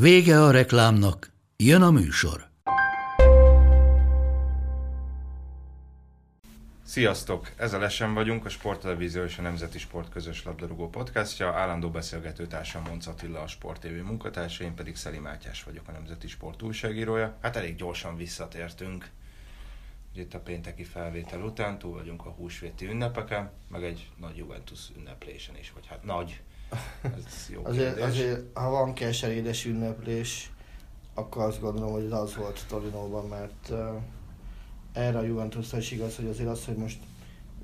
Vége a reklámnak, jön a műsor. Sziasztok! Ez a Lesen vagyunk, a Sporttelevízió és a Nemzeti Sport közös labdarúgó podcastja. Állandó beszélgető társam Monc Attila, a Sport TV munkatársa, én pedig Szeli Mátyás vagyok, a Nemzeti Sport újságírója. Hát elég gyorsan visszatértünk. Itt a pénteki felvétel után túl vagyunk a húsvéti ünnepeken, meg egy nagy Juventus ünneplésen is, vagy hát nagy. Ez jó Azért, kérdés. azért, ha van keserédes ünneplés, akkor azt gondolom, hogy ez az volt Torinóban, mert uh, erre a Juventusra is igaz, hogy azért az, hogy most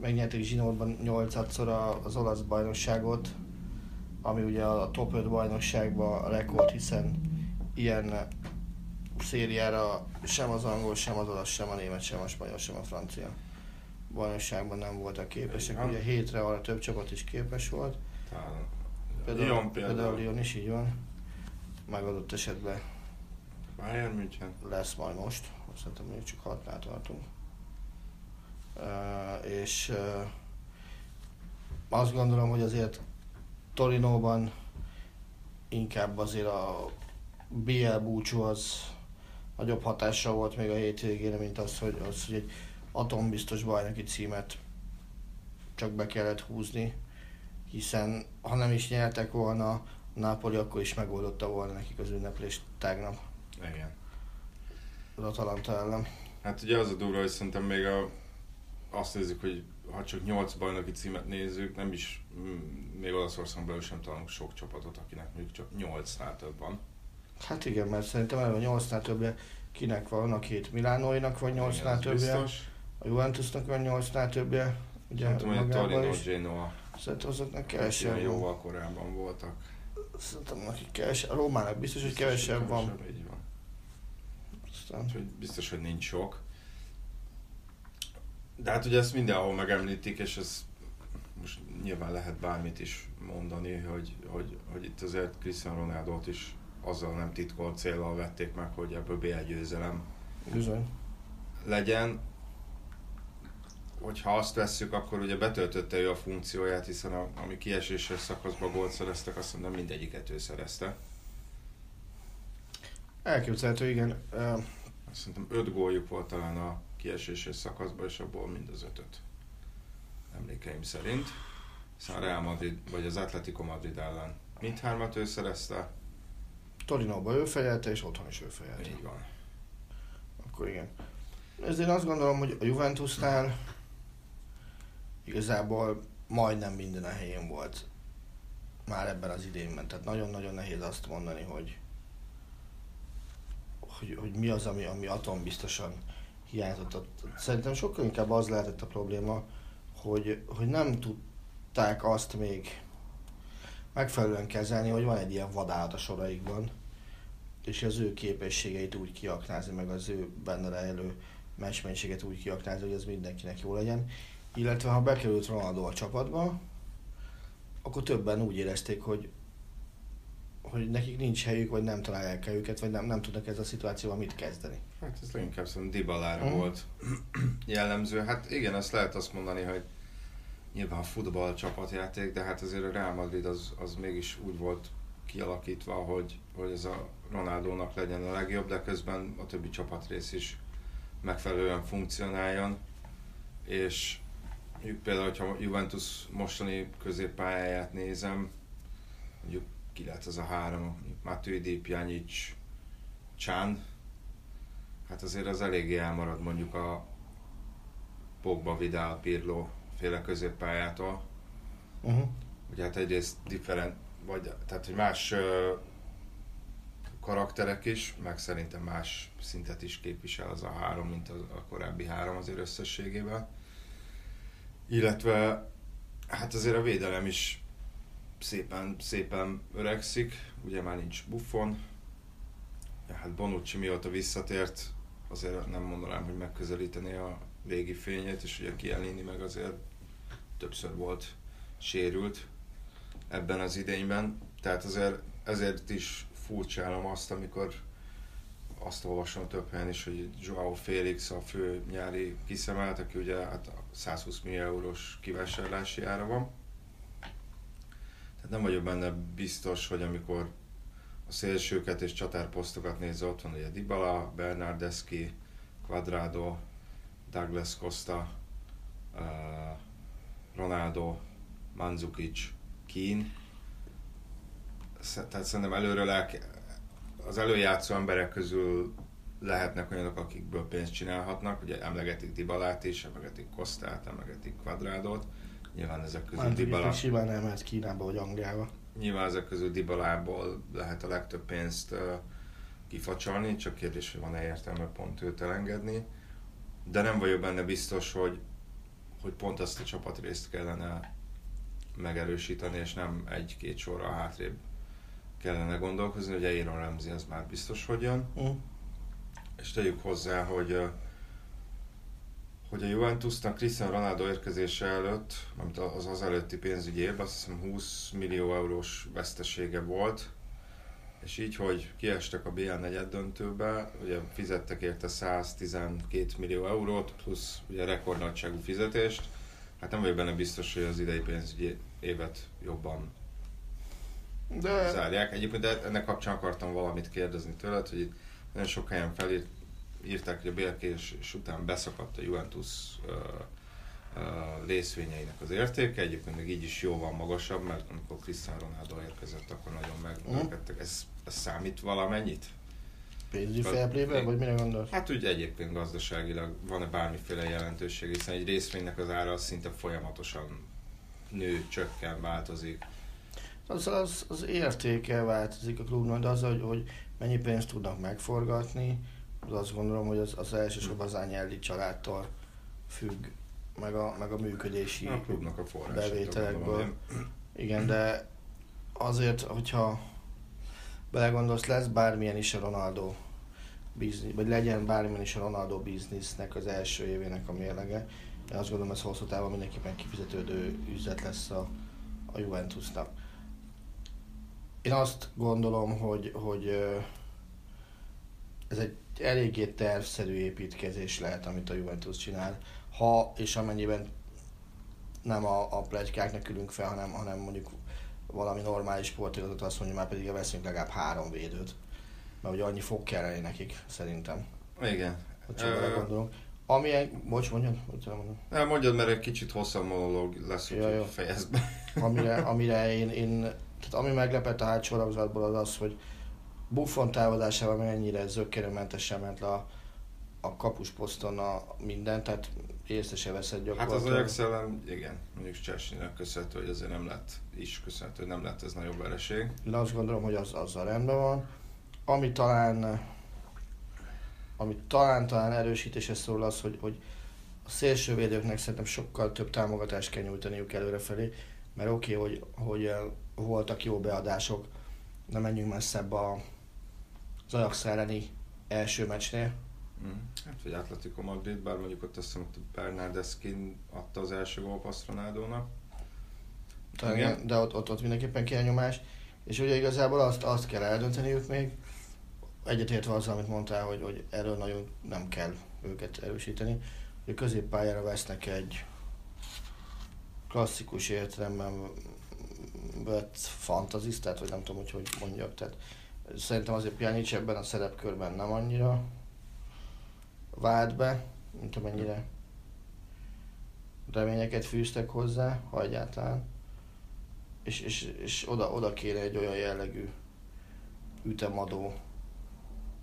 megnyerték Zsinórban 8-szor a- az olasz bajnokságot, ami ugye a top 5 bajnokságban a rekord, hiszen ilyen szériára sem az angol, sem az olasz, sem a német, sem a spanyol, sem a francia bajnokságban nem voltak képesek. Ugye hétre arra több csapat is képes volt. Talán- Például, Lyon például. például. Lyon is így van. Megadott esetben Bayern München. lesz majd most. Azt szerintem még csak hatnál tartunk. Uh, és uh, azt gondolom, hogy azért Torinóban inkább azért a BL búcsú az nagyobb hatással volt még a hétvégére, mint az, hogy, az, hogy egy atombiztos bajnoki címet csak be kellett húzni, hiszen ha nem is nyertek volna a Napoli, akkor is megoldotta volna nekik az ünneplést tegnap Igen. az Atalanta ellen. Hát ugye az a durva, hogy szerintem még a, azt nézzük, hogy ha csak 8 bajnoki címet nézzük, nem is, mm, még Olaszországon belül sem találunk sok csapatot, akinek mondjuk csak 8-nál több van. Hát igen, mert szerintem eleve 8-nál többre kinek van, a két Milánóinak van 8-nál Igen, az többre, Biztos. a Juventusnak van 8-nál többre, ugye Nem tudom, hogy a Torino. Genoa, Szerintem azoknak ilyen kevesebb van. jóval korábban voltak. Szerintem nekik kevesebb, a Rómának biztos, hogy kevesebb van. kevesebb, Így van. Aztán, Úgyhogy biztos, hogy nincs sok. De hát ugye ezt mindenhol megemlítik, és ez most nyilván lehet bármit is mondani, hogy, hogy, hogy itt azért Cristiano Ronaldo-t is azzal nem titkolt célral vették meg, hogy ebből BL győzelem bizony. legyen. Hogyha azt vesszük, akkor ugye betöltötte ő a funkcióját, hiszen a, ami kieséses szakaszban gólt szereztek, azt mondom mindegyiket ő szerezte. Elképzelhető, igen. Azt Szerintem öt góljuk volt talán a kieséses szakaszban, és abból mind az ötöt. Emlékeim szerint. Szóval a Real Madrid, vagy az Atletico Madrid ellen mindhármat ő szerezte. Torinóba ő fejelte, és otthon is ő fejelte. Így van. Akkor igen. Ezért azt gondolom, hogy a Juventusnál igazából majdnem minden a helyén volt már ebben az idénben. Tehát nagyon-nagyon nehéz azt mondani, hogy, hogy, hogy mi az, ami, ami atombiztosan hiányzott. Ott Szerintem sokkal inkább az lehetett a probléma, hogy, hogy nem tudták azt még megfelelően kezelni, hogy van egy ilyen vadállat a soraikban, és az ő képességeit úgy kiaknázni, meg az ő benne rejlő meccsmennyiséget úgy kiaknázni, hogy ez mindenkinek jó legyen. Illetve ha bekerült Ronaldo a csapatba, akkor többen úgy érezték, hogy hogy nekik nincs helyük, vagy nem találják el őket, vagy nem, nem tudnak ez a szituációval mit kezdeni. Hát ez leginkább szerintem Dybalára Mhm. volt jellemző. Hát igen, azt lehet azt mondani, hogy nyilván a futball csapatjáték, de hát azért a Real Madrid az, az mégis úgy volt kialakítva, hogy, hogy ez a Ronaldónak legyen a legjobb, de közben a többi csapatrész is megfelelően funkcionáljon. És mondjuk például, hogyha Juventus mostani középpályáját nézem, mondjuk ki lehet az a három, Matuidi, Pjanic, Csán, hát azért az eléggé elmarad mondjuk a Pogba, Vidal, Pirlo féle középpályától. Uh-huh. Ugye hát egyrészt different, vagy tehát hogy más karakterek is, meg szerintem más szintet is képvisel az a három, mint a, a korábbi három azért összességében. Illetve hát azért a védelem is szépen, szépen öregszik, ugye már nincs Buffon, hát Bonucci mióta visszatért, azért nem mondanám, hogy megközelíteni a régi fényét, és ugye Kielini meg azért többször volt sérült ebben az idényben, tehát azért ezért is furcsálom azt, amikor azt olvasom több helyen is, hogy Joao Félix a fő nyári kiszemelt, aki ugye hát 120 millió eurós kivásárlási ára van. Tehát nem vagyok benne biztos, hogy amikor a szélsőket és csatárposztokat nézve, ott van ugye Dybala, Bernardeschi, Quadrado, Douglas Costa, uh, Ronaldo, Mandzukic, Keane. Tehát szerintem előre az előjátszó emberek közül lehetnek olyanok, akikből pénzt csinálhatnak. Ugye emlegetik Dibalát is, emlegetik Kostát, emlegetik Quadrádot. Nyilván ezek közül Már Dybala... simán elmehet Kínába vagy Angliába. Nyilván ezek közül Dibalából lehet a legtöbb pénzt uh, kifacsalni, csak kérdés, hogy van-e értelme pont őt elengedni. De nem vagyok benne biztos, hogy, hogy pont azt a csapatrészt kellene megerősíteni, és nem egy-két sorra hátrébb kellene gondolkozni, hogy Aaron Ramsey az már biztos, hogy jön. Uh. És tegyük hozzá, hogy hogy a Juventusnak Cristiano Ronaldo érkezése előtt, amit az az előtti pénzügyi évben, azt hiszem 20 millió eurós vesztesége volt, és így, hogy kiestek a BL negyed döntőbe, ugye fizettek érte 112 millió eurót, plusz ugye rekordnagyságú fizetést, hát nem vagyok benne biztos, hogy az idei pénzügyi évet jobban de... zárják. Egyébként de ennek kapcsán akartam valamit kérdezni tőled, hogy itt nagyon sok helyen felírt, írták, hogy a bélkés után beszakadt a Juventus uh, uh, részvényeinek az értéke, egyébként még így is jóval magasabb, mert amikor Cristiano Ronaldo érkezett, akkor nagyon megnövekedtek. Ez, ez számít valamennyit? Pénzügyi felplében, vagy mire gondolsz? Hát úgy egyébként gazdaságilag van-e bármiféle jelentőség, hiszen egy részvénynek az ára szinte folyamatosan nő, csökken, változik. Az, az, az értéke változik a klubnak, de az, hogy, hogy mennyi pénzt tudnak megforgatni, az azt gondolom, hogy az, az elsősorban az Ányelli családtól függ, meg a, meg a működési a klubnak a bevételekből. Igen, de azért, hogyha belegondolsz, lesz bármilyen is a Ronaldo biznisz, vagy legyen bármilyen is a Ronaldo biznisznek az első évének a mérlege, én azt gondolom, ez hosszú távon mindenképpen kifizetődő üzlet lesz a, a Juventusnak. Én azt gondolom, hogy, hogy ez egy eléggé tervszerű építkezés lehet, amit a Juventus csinál, ha és amennyiben nem a, a plegykáknak ülünk fel, hanem, hanem mondjuk valami normális sportigatot azt mondja, már pedig veszünk legalább három védőt. Mert ugye annyi fog kelleni nekik, szerintem. Igen. Hogy csak uh, gondolunk. Amilyen, bocs, mondjad, mondjad. Nem, mondjad, mert egy kicsit hosszabb monológ lesz, ja, fejezd be. amire, amire én, én, tehát ami meglepett a hátsó az az, hogy Buffon távozásával mennyire zöggenőmentesen ment le a, a kapusposzton a minden, tehát észre se veszett gyakorlatilag. Hát az Ajax ellen, igen, mondjuk Csesnynek köszönhető, hogy azért nem lett, is köszönhető, hogy nem lett ez nagyobb vereség. Én azt gondolom, hogy az, az a rendben van. Ami talán ami talán, talán erősítése szól az, hogy, hogy a szélsővédőknek szerintem sokkal több támogatást kell nyújtaniuk előrefelé, mert oké, okay, hogy, hogy voltak jó beadások, nem menjünk messzebb a, az Ajax elleni első meccsnél. Mm. Hát, vagy Atletico Madrid, bár mondjuk ott azt hiszem, hogy Bernardeskin adta az első gólpaszt Ronaldónak. Igen, de ott, ott, ott mindenképpen kell nyomás. És ugye igazából azt, azt kell eldönteniük még, egyetértve azzal, amit mondtál, hogy, hogy erről nagyon nem kell őket erősíteni, hogy középpályára vesznek egy klasszikus értelemben vett fantazistát, vagy nem tudom, hogy hogy mondjak. Tehát szerintem azért Pjanic ebben a szerepkörben nem annyira vált be, mint amennyire reményeket fűztek hozzá, ha egyáltalán. És, és, és oda, oda kéne egy olyan jellegű ütemadó,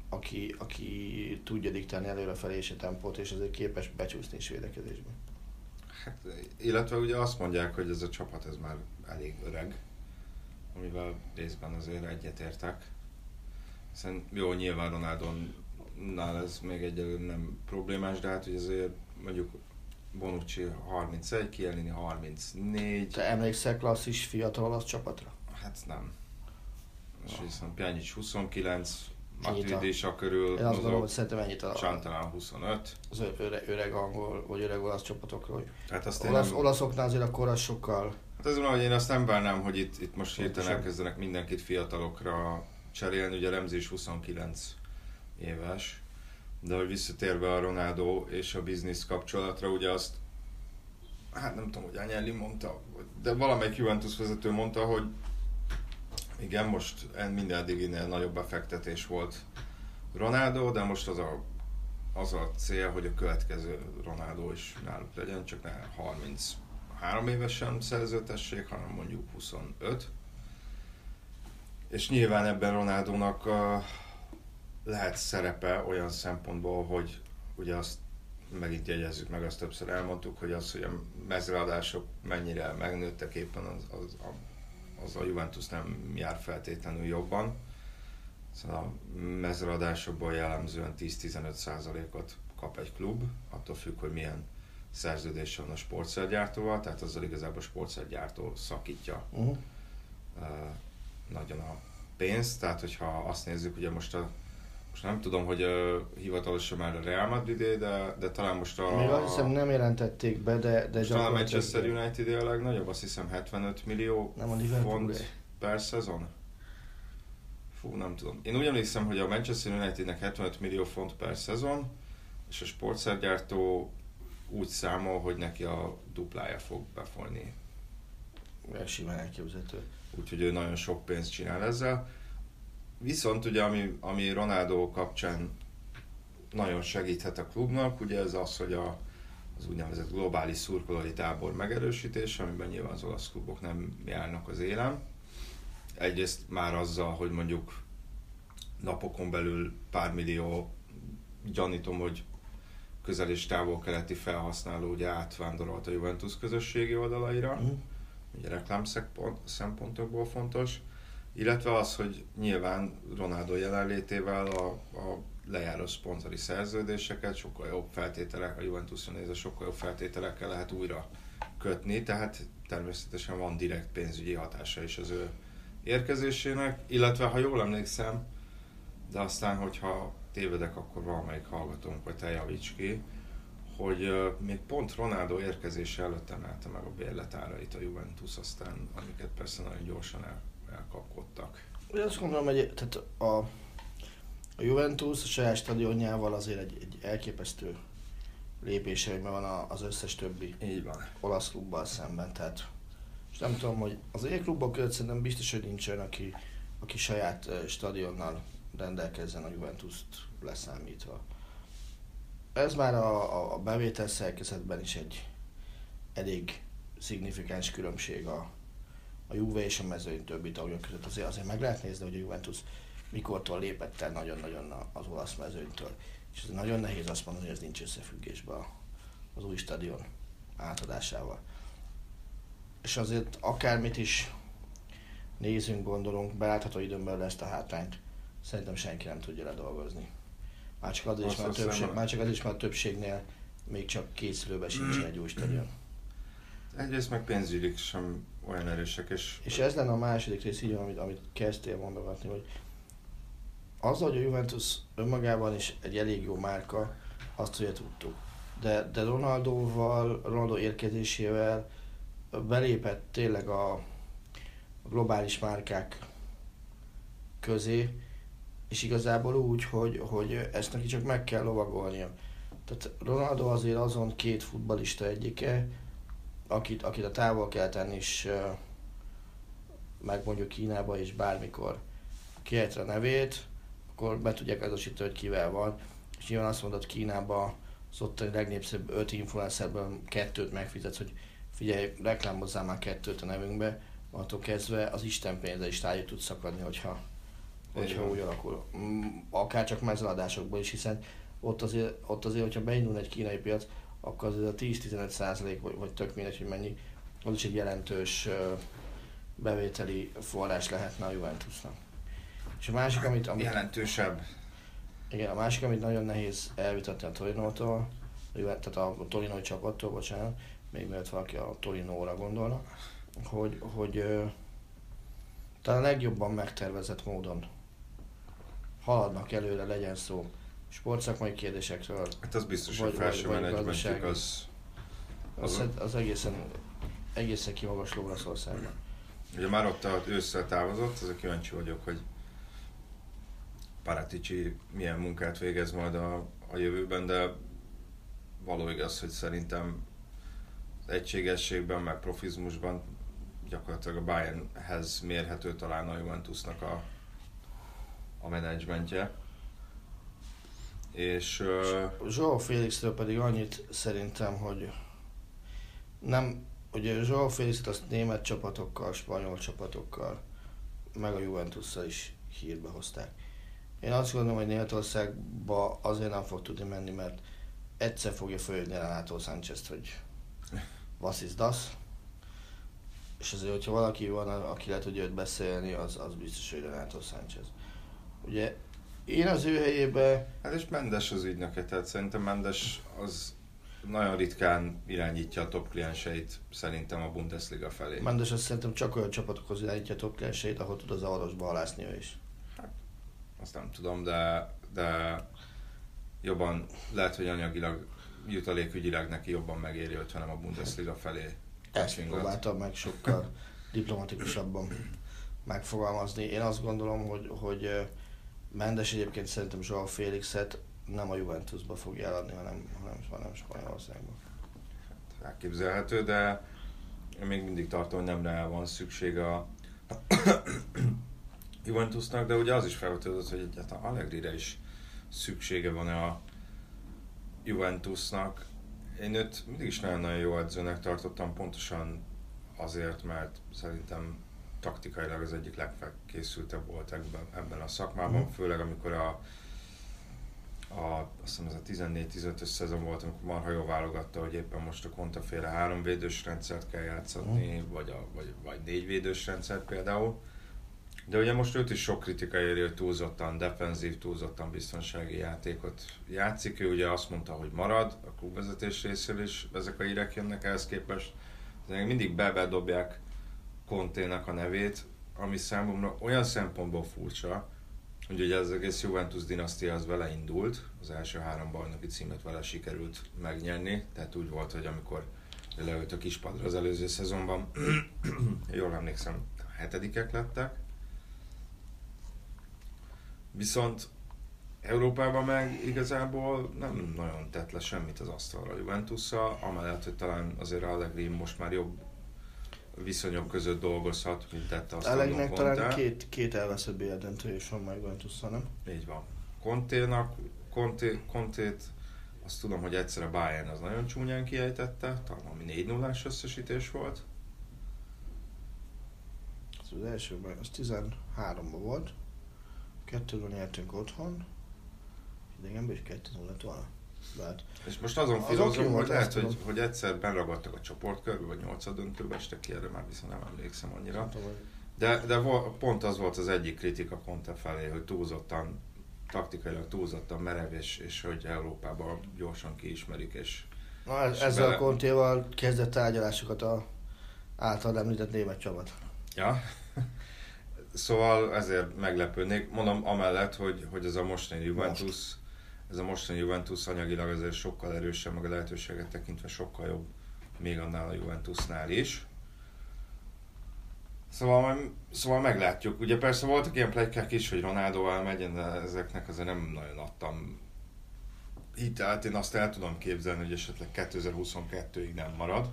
aki, aki tudja diktálni előrefelé és a tempót, és azért képes becsúszni is védekezésben. Hát, illetve ugye azt mondják, hogy ez a csapat ez már elég öreg, amivel részben azért egyetértek. Hiszen jó, nyilván Ronaldonál ez még egyelőre nem problémás, de hát hogy azért mondjuk Bonucci 31, Kielini 34. Te emlékszel klasszis fiatal olasz csapatra? Hát nem. És viszont Pjanic 29, Matuidi a körül Én azt gondolom, hogy szerintem ennyit a, Csán talán 25. az öreg, öreg angol, vagy öreg olasz csapatokról. Tehát azt Olasz, nem, olaszoknál azért akkor az sokkal... hát az hogy én azt nem várnám, hogy itt, itt most hirtelen elkezdenek mindenkit fiatalokra cserélni, ugye Remzi is 29 éves, de hogy visszatérve a Ronaldo és a biznisz kapcsolatra, ugye azt hát nem tudom, hogy Agnelli mondta, de valamelyik Juventus vezető mondta, hogy igen, most minden eddiginél nagyobb befektetés volt Ronaldo, de most az a, az a cél, hogy a következő Ronaldo is náluk legyen, csak ne 33 évesen szerződtessék, hanem mondjuk 25. És nyilván ebben Ronaldónak uh, lehet szerepe olyan szempontból, hogy ugye azt megint jegyezzük meg, azt többször elmondtuk, hogy az, hogy a mezőadások mennyire megnőttek éppen, az, az, a, az a Juventus nem jár feltétlenül jobban. Szóval a mezőadásokból jellemzően 10-15%-ot kap egy klub, attól függ, hogy milyen szerződés van a sportszergyártóval, tehát azzal igazából a sportszergyártó szakítja Uh-huh. uh, nagyon a pénzt, tehát hogyha azt nézzük, ugye most a most nem tudom, hogy uh, hivatalosan már a Real madrid de, de talán most a... Még azt hiszem nem jelentették be, de, de most talán Manchester United a legnagyobb, azt hiszem 75 millió Nem a font per szezon. Fú, nem tudom. Én úgy emlékszem, hogy a Manchester Unitednek 75 millió font per szezon, és a sportszergyártó úgy számol, hogy neki a duplája fog befolyni. Ez simán elképzelhető. Úgyhogy ő nagyon sok pénzt csinál ezzel. Viszont ugye, ami, ami Ronaldo kapcsán nagyon segíthet a klubnak, ugye ez az, hogy a, az úgynevezett globális szurkolói tábor megerősítése, amiben nyilván az olasz klubok nem járnak az élen. Egyrészt már azzal, hogy mondjuk napokon belül pár millió, gyanítom, hogy közel és távol-keleti felhasználó ugye átvándorolt a Juventus közösségi oldalaira. Uh-huh. ugye reklám szempont- szempontokból fontos, illetve az, hogy nyilván Ronaldo jelenlétével a, a lejáró szponzori szerződéseket sokkal jobb feltételek, a Juventusra nézve sokkal jobb feltételekkel lehet újra kötni, tehát természetesen van direkt pénzügyi hatása is az ő érkezésének, illetve ha jól emlékszem, de aztán, hogyha tévedek, akkor valamelyik hallgatónk, vagy te javíts ki, hogy uh, még pont Ronaldo érkezése előtt emelte meg a bérletárait a Juventus, aztán amiket persze nagyon gyorsan el, elkapkodtak. Én azt gondolom, hogy tehát a, a Juventus a saját stadionjával azért egy, egy elképesztő lépéseiben van az összes többi Így van. olasz klubbal szemben. Tehát, és nem tudom, hogy az én klubok között szerintem biztos, hogy nincs olyan, aki, aki saját ö, stadionnal rendelkezzen a Juventus-t leszámítva. Ez már a, a, bevétel szerkezetben is egy elég szignifikáns különbség a, a Juve és a mezőny többi tagja között. Azért, azért meg lehet nézni, hogy a Juventus mikortól lépett el nagyon-nagyon az olasz mezőnytől. És ez nagyon nehéz azt mondani, hogy ez nincs összefüggésben az új stadion átadásával. És azért akármit is nézünk, gondolunk, belátható időn belül ezt a hátrányt szerintem senki nem tudja ledolgozni. Már csak azért is, hiszem, többség, már csak azért is, a többségnél még csak készülőben sincsen egy új stadion. Egyrészt meg pénzügyileg sem olyan erősek, és, És ez lenne a második rész, így, amit, amit kezdtél mondogatni, hogy az, hogy a Juventus önmagában is egy elég jó márka, azt ugye tudtuk. De, de Ronaldoval, Ronaldo érkezésével belépett tényleg a globális márkák közé, és igazából úgy, hogy, hogy ezt neki csak meg kell lovagolnia. Tehát Ronaldo azért azon két futbalista egyike, akit, akit a távol kell tenni is ö, megmondjuk Kínába is bármikor kiejtve a nevét, akkor be tudják azonosítani, hogy kivel van. És nyilván azt mondod Kínába az ottani legnépszerűbb öt influencerből kettőt megfizetsz, hogy figyelj, reklámozzál már kettőt a nevünkbe, attól kezdve az Isten pénze is tájét tud szakadni, hogyha, hogyha úgy alakul. Mm, Akár csak mezeladásokból is, hiszen ott azért, ott azért, hogyha beindul egy kínai piac, akkor azért a 10-15 százalék, vagy, vagy tök mindegy, hogy mennyi, az is egy jelentős bevételi forrás lehetne a Juventusnak. És a másik, amit, amit, jelentősebb. igen, a másik, amit nagyon nehéz elvitatni a Torinótól, tehát a Torinói csapattól, bocsánat, még mielőtt valaki a Torinóra gondolna, hogy, hogy talán a legjobban megtervezett módon haladnak előre, legyen szó sportszakmai kérdésekről. Hát az biztos, hogy felső menedzsmentjük az, az, az, az egészen, egészen kimagasló Olaszországban. Ugye már ott ősszel távozott, a kíváncsi vagyok, hogy Paratici milyen munkát végez majd a, a jövőben, de való igaz, hogy szerintem az egységességben, meg profizmusban gyakorlatilag a Bayernhez mérhető talán a Juventusnak a, a menedzsmentje. És... Uh... Joao Félixről pedig annyit szerintem, hogy nem, ugye Joao Félixet azt német csapatokkal, spanyol csapatokkal, meg a Juventusszal is hírbe hozták. Én azt gondolom, hogy Németországba azért nem fog tudni menni, mert egyszer fogja följönni Renato Sánchez, hogy was is das? És azért, hogyha valaki van, aki lehet, hogy őt beszélni, az, az biztos, hogy Renato Sánchez. Ugye én az ő helyébe... Hát és Mendes az ügynöke, tehát szerintem Mendes az nagyon ritkán irányítja a top klienseit szerintem a Bundesliga felé. Mendes azt szerintem csak olyan csapatokhoz irányítja a top klienseit, ahol tud az avarosba halászni ő is. Hát, azt nem tudom, de, de jobban, lehet, hogy anyagilag, jutalékügyileg neki jobban megéri, hogyha nem a Bundesliga felé. Ezt próbáltam meg sokkal diplomatikusabban megfogalmazni. Én azt gondolom, hogy, hogy Mendes egyébként szerintem Joao Félixet nem a Juventusba fogja eladni, hanem, hanem, hanem Spanyolországba. Hát, elképzelhető, de én még mindig tartom, hogy nem rá van szükség a Juventusnak, de ugye az is felvetődött, hogy egyáltalán Allegri-re is szüksége van a Juventusnak. Én őt mindig is nagyon-nagyon jó edzőnek tartottam, pontosan azért, mert szerintem taktikailag az egyik legfelkészültebb volt ebben, ebben a szakmában, mm. főleg amikor a, a, azt hiszem ez a 14-15-ös szezon volt, amikor marha jól válogatta, hogy éppen most a kontaféle három védős rendszert kell játszani, mm. vagy, a, vagy, vagy négy védős rendszert például. De ugye most őt is sok kritika éri, hogy túlzottan defenzív, túlzottan biztonsági játékot játszik. Ő ugye azt mondta, hogy marad, a klubvezetés részéről is ezek a hírek jönnek ehhez képest. De mindig bebedobják Conténak a nevét, ami számomra olyan szempontból furcsa, hogy ugye az egész Juventus dinasztia az vele indult, az első három bajnoki címet vele sikerült megnyerni, tehát úgy volt, hogy amikor leült a kispadra az előző szezonban, jól emlékszem, hetedikek lettek, Viszont Európában meg igazából nem nagyon tett le semmit az asztalra a juventus amellett, hogy talán azért Allegri most már jobb viszonyok között dolgozhat, mint tette azt Allegnek talán két, két elveszett BL döntő is van már juventus nem? Így van. Conte-nak, Conte, Conte-t azt tudom, hogy egyszer a Bayern az nagyon csúnyán kiejtette, talán ami 4 0 összesítés volt. Az első az 13-ban volt. Kettőről nyertünk otthon, idegenben is kettő nulla lett volna. Lehet. És most azon filozom, hogy lehet, hogy, hogy egyszer benragadtak a csoportkörbe, vagy nyolcad döntőbe estek ki, erre már viszont nem emlékszem annyira. De, de pont az volt az egyik kritika Conte felé, hogy túlzottan, taktikailag túlzottan merev, és, és hogy Európában gyorsan kiismerik, és, Na, és ezzel bele... a Contéval kezdett tárgyalásokat a által említett német csapat. Ja, Szóval ezért meglepődnék. Mondom amellett, hogy, hogy ez a mostani Juventus, Most. Ez a mostani Juventus anyagilag azért sokkal erősebb, meg a lehetőséget tekintve sokkal jobb még annál a Juventusnál is. Szóval, szóval meglátjuk. Ugye persze voltak ilyen plegykák is, hogy Ronaldo elmegy, de ezeknek azért nem nagyon adtam hitelt. Én azt el tudom képzelni, hogy esetleg 2022-ig nem marad.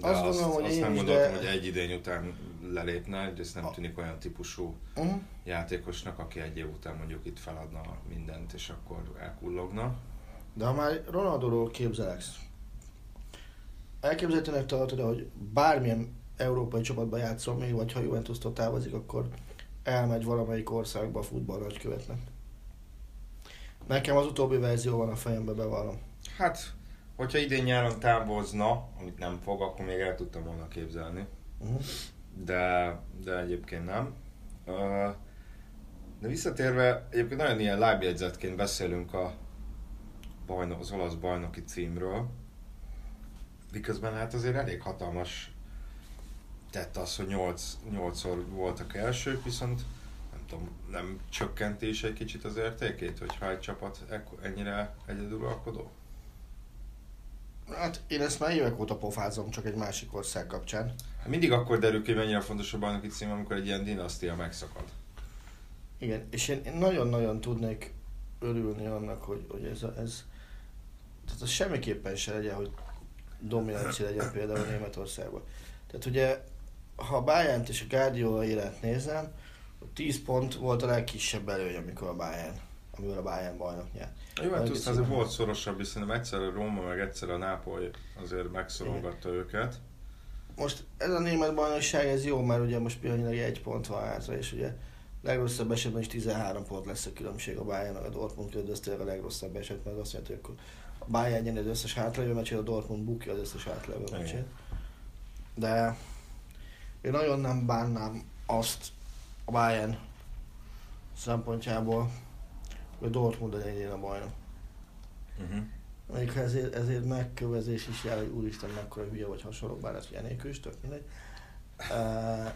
De azt, azt, gondolom, hogy azt nem gondoltam, de... hogy egy idény után lelépne, ez nem tűnik olyan típusú uh-huh. játékosnak, aki egy év után mondjuk itt feladna mindent, és akkor elkullogna. De ha már Ronaldóról képzeleksz, elképzelhetőnek tartod, hogy bármilyen európai csapatban játszom még, vagy ha Juventus-tól távozik, akkor elmegy valamelyik országba a futball nagykövetnek. Nekem az utóbbi verzió van a fejembe, bevallom. Hát Hogyha idén nyáron távozna, amit nem fog, akkor még el tudtam volna képzelni. Uh-huh. De, de egyébként nem. De visszatérve, egyébként nagyon ilyen lábjegyzetként beszélünk a bajnok, az olasz bajnoki címről, miközben hát azért elég hatalmas tett az, hogy 8, 8-szor voltak elsők, viszont nem tudom, nem csökkenti is egy kicsit az értékét, hogyha egy csapat ennyire egyedülalkodó? Hát én ezt már évek óta pofázom, csak egy másik ország kapcsán. Hát mindig akkor derül ki, mennyire fontos a bajnoki cím, amikor egy ilyen dinasztia megszakad. Igen, és én, én nagyon-nagyon tudnék örülni annak, hogy, hogy ez, a, ez tehát az semmiképpen se legyen, hogy dominancia legyen például Németországban. Tehát ugye, ha a bayern és a Guardiola élet nézem, 10 pont volt a legkisebb előny, amikor a Bayern, amivel a Bayern bajnok nyert. Hát tudsz, azért volt szorosabb, és szerintem egyszer a Róma, meg egyszer a Nápoly azért megszorongatta Igen. őket. Most ez a német bajnokság, ez jó, mert ugye most pillanatnyilag egy pont van hátra, és ugye legrosszabb esetben is 13 pont lesz a különbség a Bayern a Dortmund tényleg a legrosszabb eset, mert azt jelenti, hogy a Bayern nyeri az összes hátlevő meccsét, a Dortmund bukja az összes hátlevő meccsét. De én nagyon nem bánnám azt a Bayern szempontjából, hogy Dortmund legyen a bajnok. Uh-huh. Még ezért, ezért megkövezés is jár, hogy úristen mekkora hülye vagy hasonló, bár ez Janélkül is, tök mindegy. Uh,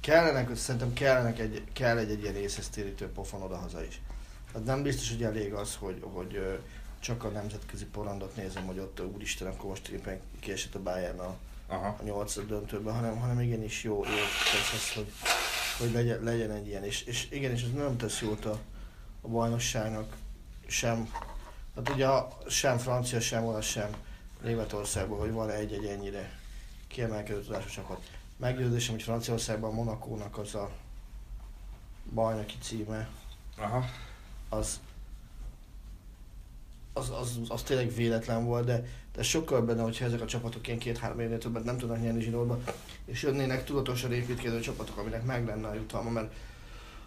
kellenek, szerintem kellenek egy, kell egy, egy ilyen észhez térítő pofon oda-haza is. Tehát nem biztos, hogy elég az, hogy, hogy csak a nemzetközi porondot nézem, hogy ott úristen, akkor most éppen kiesett a Bayern a, Aha. a nyolcad döntőben, hanem, hanem igenis jó, jó tesz az, hogy, hogy legyen, legyen egy ilyen. És, és igenis ez nem tesz jót a, a bajnokságnak sem, hát ugye sem francia, sem olasz, sem Németországban, hogy van egy-egy ennyire kiemelkedő tudású csapat. Meggyőződésem, hogy Franciaországban Monakónak az a bajnoki címe, Aha. az az, az, az tényleg véletlen volt, de, de sokkal benne, hogyha ezek a csapatok ilyen két-három évnél többet nem tudnak nyerni zsinórba, és jönnének tudatosan építkező csapatok, aminek meg lenne a jutalma, mert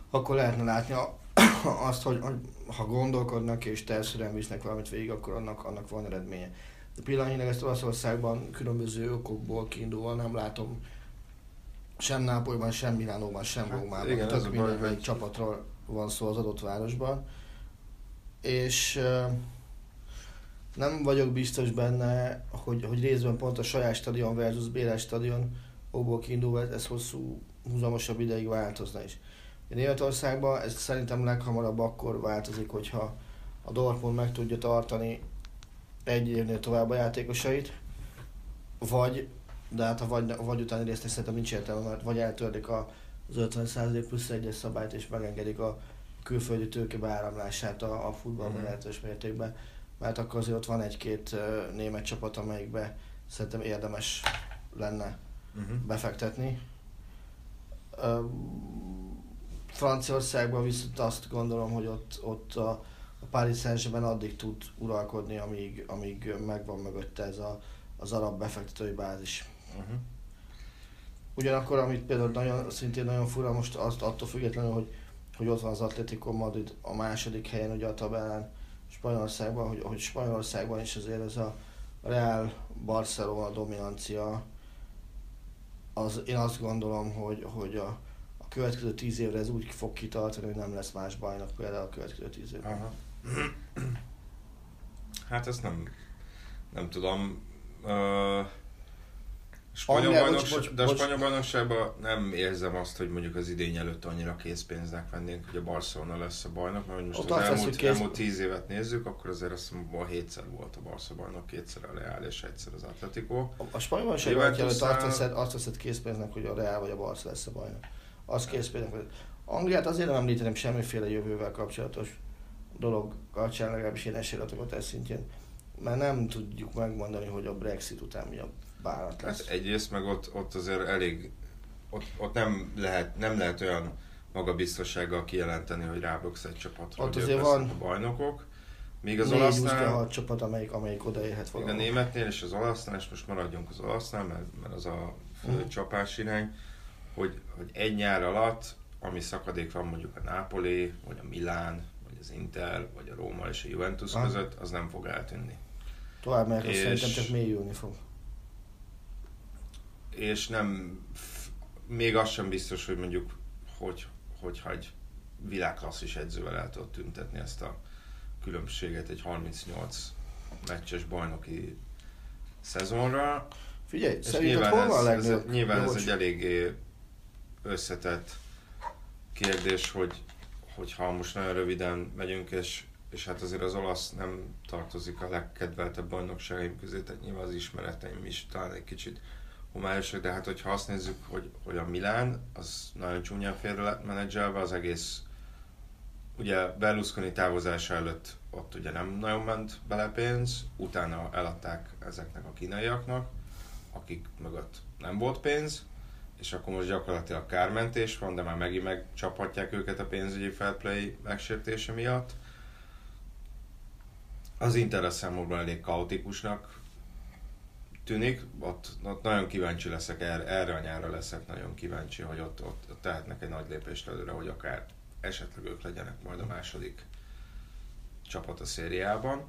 akkor lehetne látni a, azt, hogy, hogy ha gondolkodnak és tervszerűen visznek valamit végig, akkor annak, annak van eredménye. De pillanatnyilag ezt Olaszországban különböző okokból kiindulva nem látom sem Nápolyban, sem Milánóban, sem hát, Rómában. Igen, Tök minden hogy... csapatról van szó az adott városban. És nem vagyok biztos benne, hogy, hogy részben pont a saját stadion versus Bélás stadion óból kiindulva ez hosszú, húzamosabb ideig változna is. Németországban ez szerintem leghamarabb akkor változik, hogyha a Dortmund meg tudja tartani egy évnél tovább a játékosait, vagy, de hát a vagy, vagy utáni részt szerintem nincs értelme, mert vagy eltörlik a, az 50% plusz egyes szabályt, és megengedik a külföldi tőke beáramlását a, a futballban mm-hmm. lehetős mértékben, mert akkor azért ott van egy-két német csapat, amelyikbe szerintem érdemes lenne uh-huh. befektetni. Franciaországban viszont azt gondolom, hogy ott, ott a, a Paris saint addig tud uralkodni, amíg, amíg megvan mögötte ez a, az arab befektetői bázis. Uh-huh. Ugyanakkor, amit például nagyon, szintén nagyon fura, most azt attól függetlenül, hogy, hogy ott van az Atletico Madrid a második helyen ugye a tabellán Spanyolországban, hogy, hogy Spanyolországban is azért ez a Real Barcelona dominancia, az, én azt gondolom, hogy, hogy a, a következő tíz évre ez úgy fog kitartani, hogy nem lesz más bajnok például a következő tíz évre. Hát ezt nem, nem tudom. Uh, Spanyol bajnokság, bocs, bocs, de a spanyol bajnokságban nem érzem azt, hogy mondjuk az idény előtt annyira készpénznek vennénk, hogy a Barcelona lesz a bajnok, mert most Ott az elmúlt, kész... elmúlt tíz évet nézzük, akkor azért azt mondom, hétszer volt a Barca bajnok, kétszer a Real és egyszer az Atletico. A, a spanyol bajnokságban előtt azt veszed, azt veszed készpénznek, hogy a Real vagy a Barca lesz a bajnok. Az készpénznek. Hogy Angliát azért nem említeném semmiféle jövővel kapcsolatos dolog kapcsán, legalábbis én esélyadatokat ez szintjén, mert nem tudjuk megmondani, hogy a Brexit után mi a várat lesz. Hát egyrészt meg ott, ott azért elég, ott, ott nem, lehet, nem lehet olyan magabiztossággal kijelenteni, hogy rábogsz egy csapatra, ott hogy azért van a bajnokok. Míg az olasznál... csapat, amelyik, amelyik odaérhet valahol. a németnél és az olasznál, és most maradjunk az olasznál, mert, mert az a fő uh-huh. csapás irány, hogy, hogy egy nyár alatt, ami szakadék van mondjuk a Napoli, vagy a Milán, vagy az Inter, vagy a Róma és a Juventus uh-huh. között, az nem fog eltűnni. Tovább mert és... szerintem csak mélyülni fog és nem, még az sem biztos, hogy mondjuk, hogy, hogyha egy világklasszis edzővel el tudod tüntetni ezt a különbséget egy 38 meccses bajnoki szezonra. Figyelj, és szerinted hol van a legnagyobb? Nyilván ez egy eléggé összetett kérdés, hogy, hogyha most nagyon röviden megyünk, és, és hát azért az olasz nem tartozik a legkedveltebb bajnokságaim közé, tehát nyilván az ismereteim is talán egy kicsit homályosak, de hát hogyha azt nézzük, hogy, hogy a Milán, az nagyon csúnyán félre lett menedzselve, az egész ugye Berlusconi távozása előtt ott ugye nem nagyon ment bele pénz, utána eladták ezeknek a kínaiaknak, akik mögött nem volt pénz, és akkor most gyakorlatilag kármentés van, de már megint megcsaphatják őket a pénzügyi fair play megsértése miatt. Az Inter számomra elég kaotikusnak tűnik, ott, ott nagyon kíváncsi leszek, erre, erre a nyárra leszek nagyon kíváncsi, hogy ott, ott, ott tehetnek egy nagy lépést előre, hogy akár esetleg ők legyenek majd a második csapat a szériában.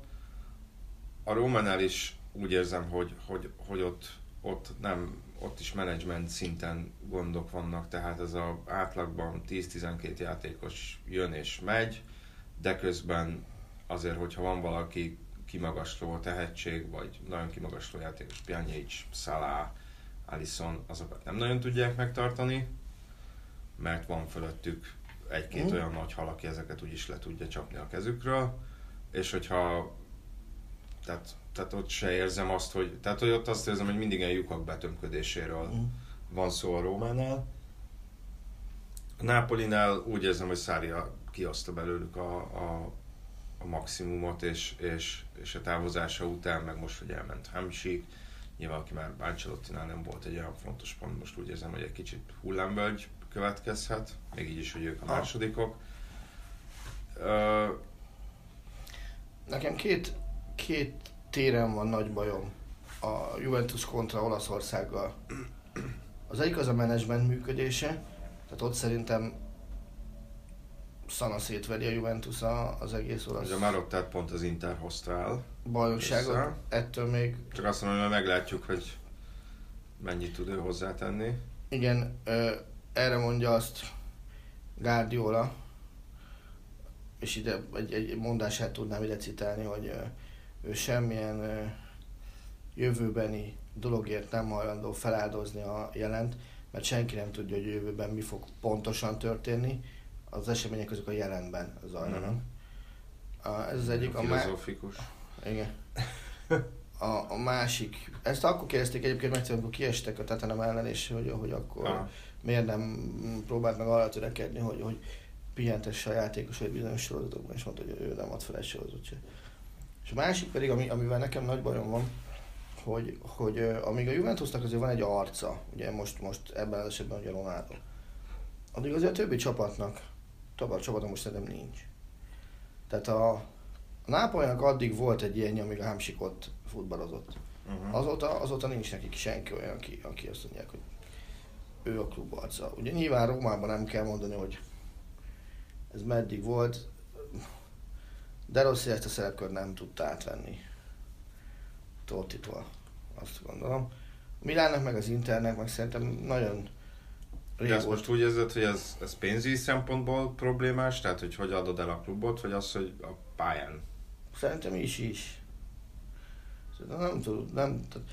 A Rómánál is úgy érzem, hogy, hogy, hogy ott, ott, nem, ott is menedzsment szinten gondok vannak, tehát ez a átlagban 10-12 játékos jön és megy, de közben azért, hogyha van valaki kimagasló tehetség, vagy nagyon kimagasló játékos, Pjanic, Salah, Alisson, azokat nem nagyon tudják megtartani, mert van fölöttük egy-két mm. olyan nagy hal, aki ezeket úgyis le tudja csapni a kezükről, és hogyha tehát, tehát ott se érzem azt, hogy, tehát hogy ott azt érzem, hogy mindig ilyen lyukak betömködéséről mm. van szó a Rómánál. A Nápolinál úgy érzem, hogy Szária kioszta belőlük a, a, a maximumot, és, és, és a távozása után, meg most, hogy elment Hamsik, nyilván aki már Ancelottinál nem volt egy olyan fontos pont, most úgy érzem, hogy egy kicsit hullámvölgy következhet, még így is, hogy ők a másodikok. Uh, Nekem két, két téren van nagy bajom a Juventus kontra Olaszországgal. Az egyik az a menedzsment működése, tehát ott szerintem szana szétveri a Juventus az egész olasz. Ugye már ott pont az Inter hozta el. Bajnokságot, össze. ettől még... Csak azt mondom, hogy meglátjuk, hogy mennyit tud ő hozzátenni. Igen, erre mondja azt Guardiola, és ide egy, egy mondását tudnám ide citálni, hogy ő semmilyen jövőbeni dologért nem hajlandó feláldozni a jelent, mert senki nem tudja, hogy jövőben mi fog pontosan történni, az események azok a jelenben zajlanak. Mm-hmm. Ez az egyik. A Filozófikus. Má... Igen. A, a másik, ezt akkor kérdezték egyébként meg, amikor kiestek a Tatanem ellen, és hogy, hogy akkor ah. miért nem próbált meg arra törekedni, hogy, hogy pihentesse a játékos egy bizonyos sorozatokban, és mondta, hogy ő nem ad fel egy sorozatot se. És a másik pedig, ami, amivel nekem nagy bajom van, hogy, hogy amíg a Juventusnak azért van egy arca, ugye most, most ebben az esetben ugye Ronaldo, addig azért a többi csapatnak, a csapatnak most szerintem nincs. Tehát a, a Nápolynak addig volt egy ilyen, amíg a Hamsik ott futballozott. Uh-huh. Azóta, azóta nincs nekik senki olyan, aki, aki azt mondják, hogy ő a klub arca. Ugye nyilván Rómában nem kell mondani, hogy ez meddig volt, de Rossi ezt a szerepkört nem tudta átvenni Tottitól, azt gondolom. Milánnak meg az Internek meg szerintem nagyon de ezt most úgy érzed, hogy ez, ez pénzügyi szempontból problémás? Tehát, hogy hogy adod el a klubot, vagy az, hogy a pályán? Szerintem is is. Szerintem nem tudom, nem, tehát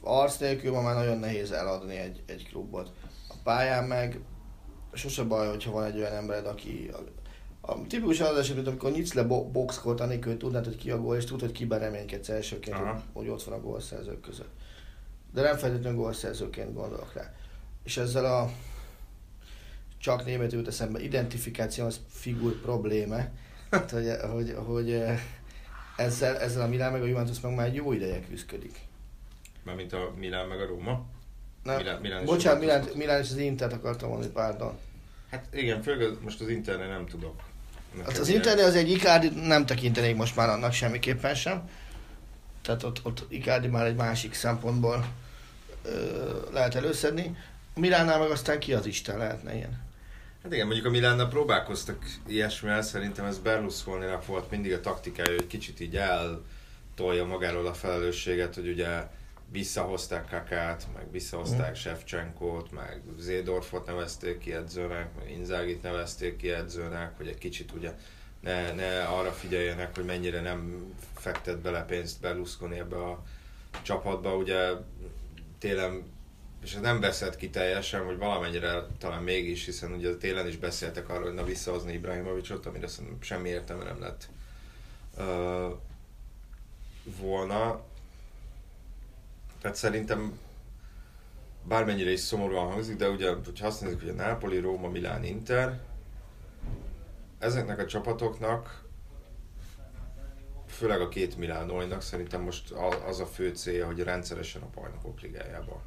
arc nélkül ma már nagyon nehéz eladni egy, egy klubot. A pályán meg sose baj, hogyha van egy olyan embered, aki a, a tipikus az eset, amikor nyitsz le bo- boxkort, anélkül, hogy tudnád, hogy ki a gól, és tudod, hogy kiben reménykedsz elsőként, hogy, hogy ott van a gólszerzők között. De nem feltétlenül gólszerzőként gondolok rá. És ezzel a csak németül jut eszembe, identifikációs figur probléma, hát, hogy, hogy, hogy, eh, ezzel, ezzel a Milán meg a Juventus meg már jó ideje küzdik. Mármint a Milán meg a Róma? Nem, Milán, Milán bocsánat, Milán, Milán és az Intert akartam mondani, pardon. Hát igen, főleg most az Internet nem tudok. Hát az Internet az egy Icardi, nem tekintenék most már annak semmiképpen sem. Tehát ott, ott Icardi már egy másik szempontból ö, lehet előszedni. Milánnál meg aztán ki az Isten lehetne ilyen. Hát igen, mondjuk a Milánnal próbálkoztak ilyesmivel, szerintem ez berlusconi volt mindig a taktikája, hogy kicsit így eltolja magáról a felelősséget, hogy ugye visszahozták Kakát, meg visszahozták mm. Shevchenkót, meg Zédorfot nevezték ki edzőnek, meg Inzágit nevezték ki edzőnek, hogy egy kicsit ugye ne, ne arra figyeljenek, hogy mennyire nem fektet bele pénzt Berlusconi ebbe a csapatba. Ugye télen és ez nem beszélt ki teljesen, hogy valamennyire talán mégis, hiszen ugye télen is beszéltek arról, hogy na visszahozni Ibrahimovicsot, amire szerintem semmi értelme nem lett uh, volna. Tehát szerintem bármennyire is szomorúan hangzik, de ugye, hogyha azt nézzük, hogy a Napoli, Róma, Milán, Inter, ezeknek a csapatoknak, főleg a két Milánóinak szerintem most az a fő célja, hogy rendszeresen a bajnokok ligájába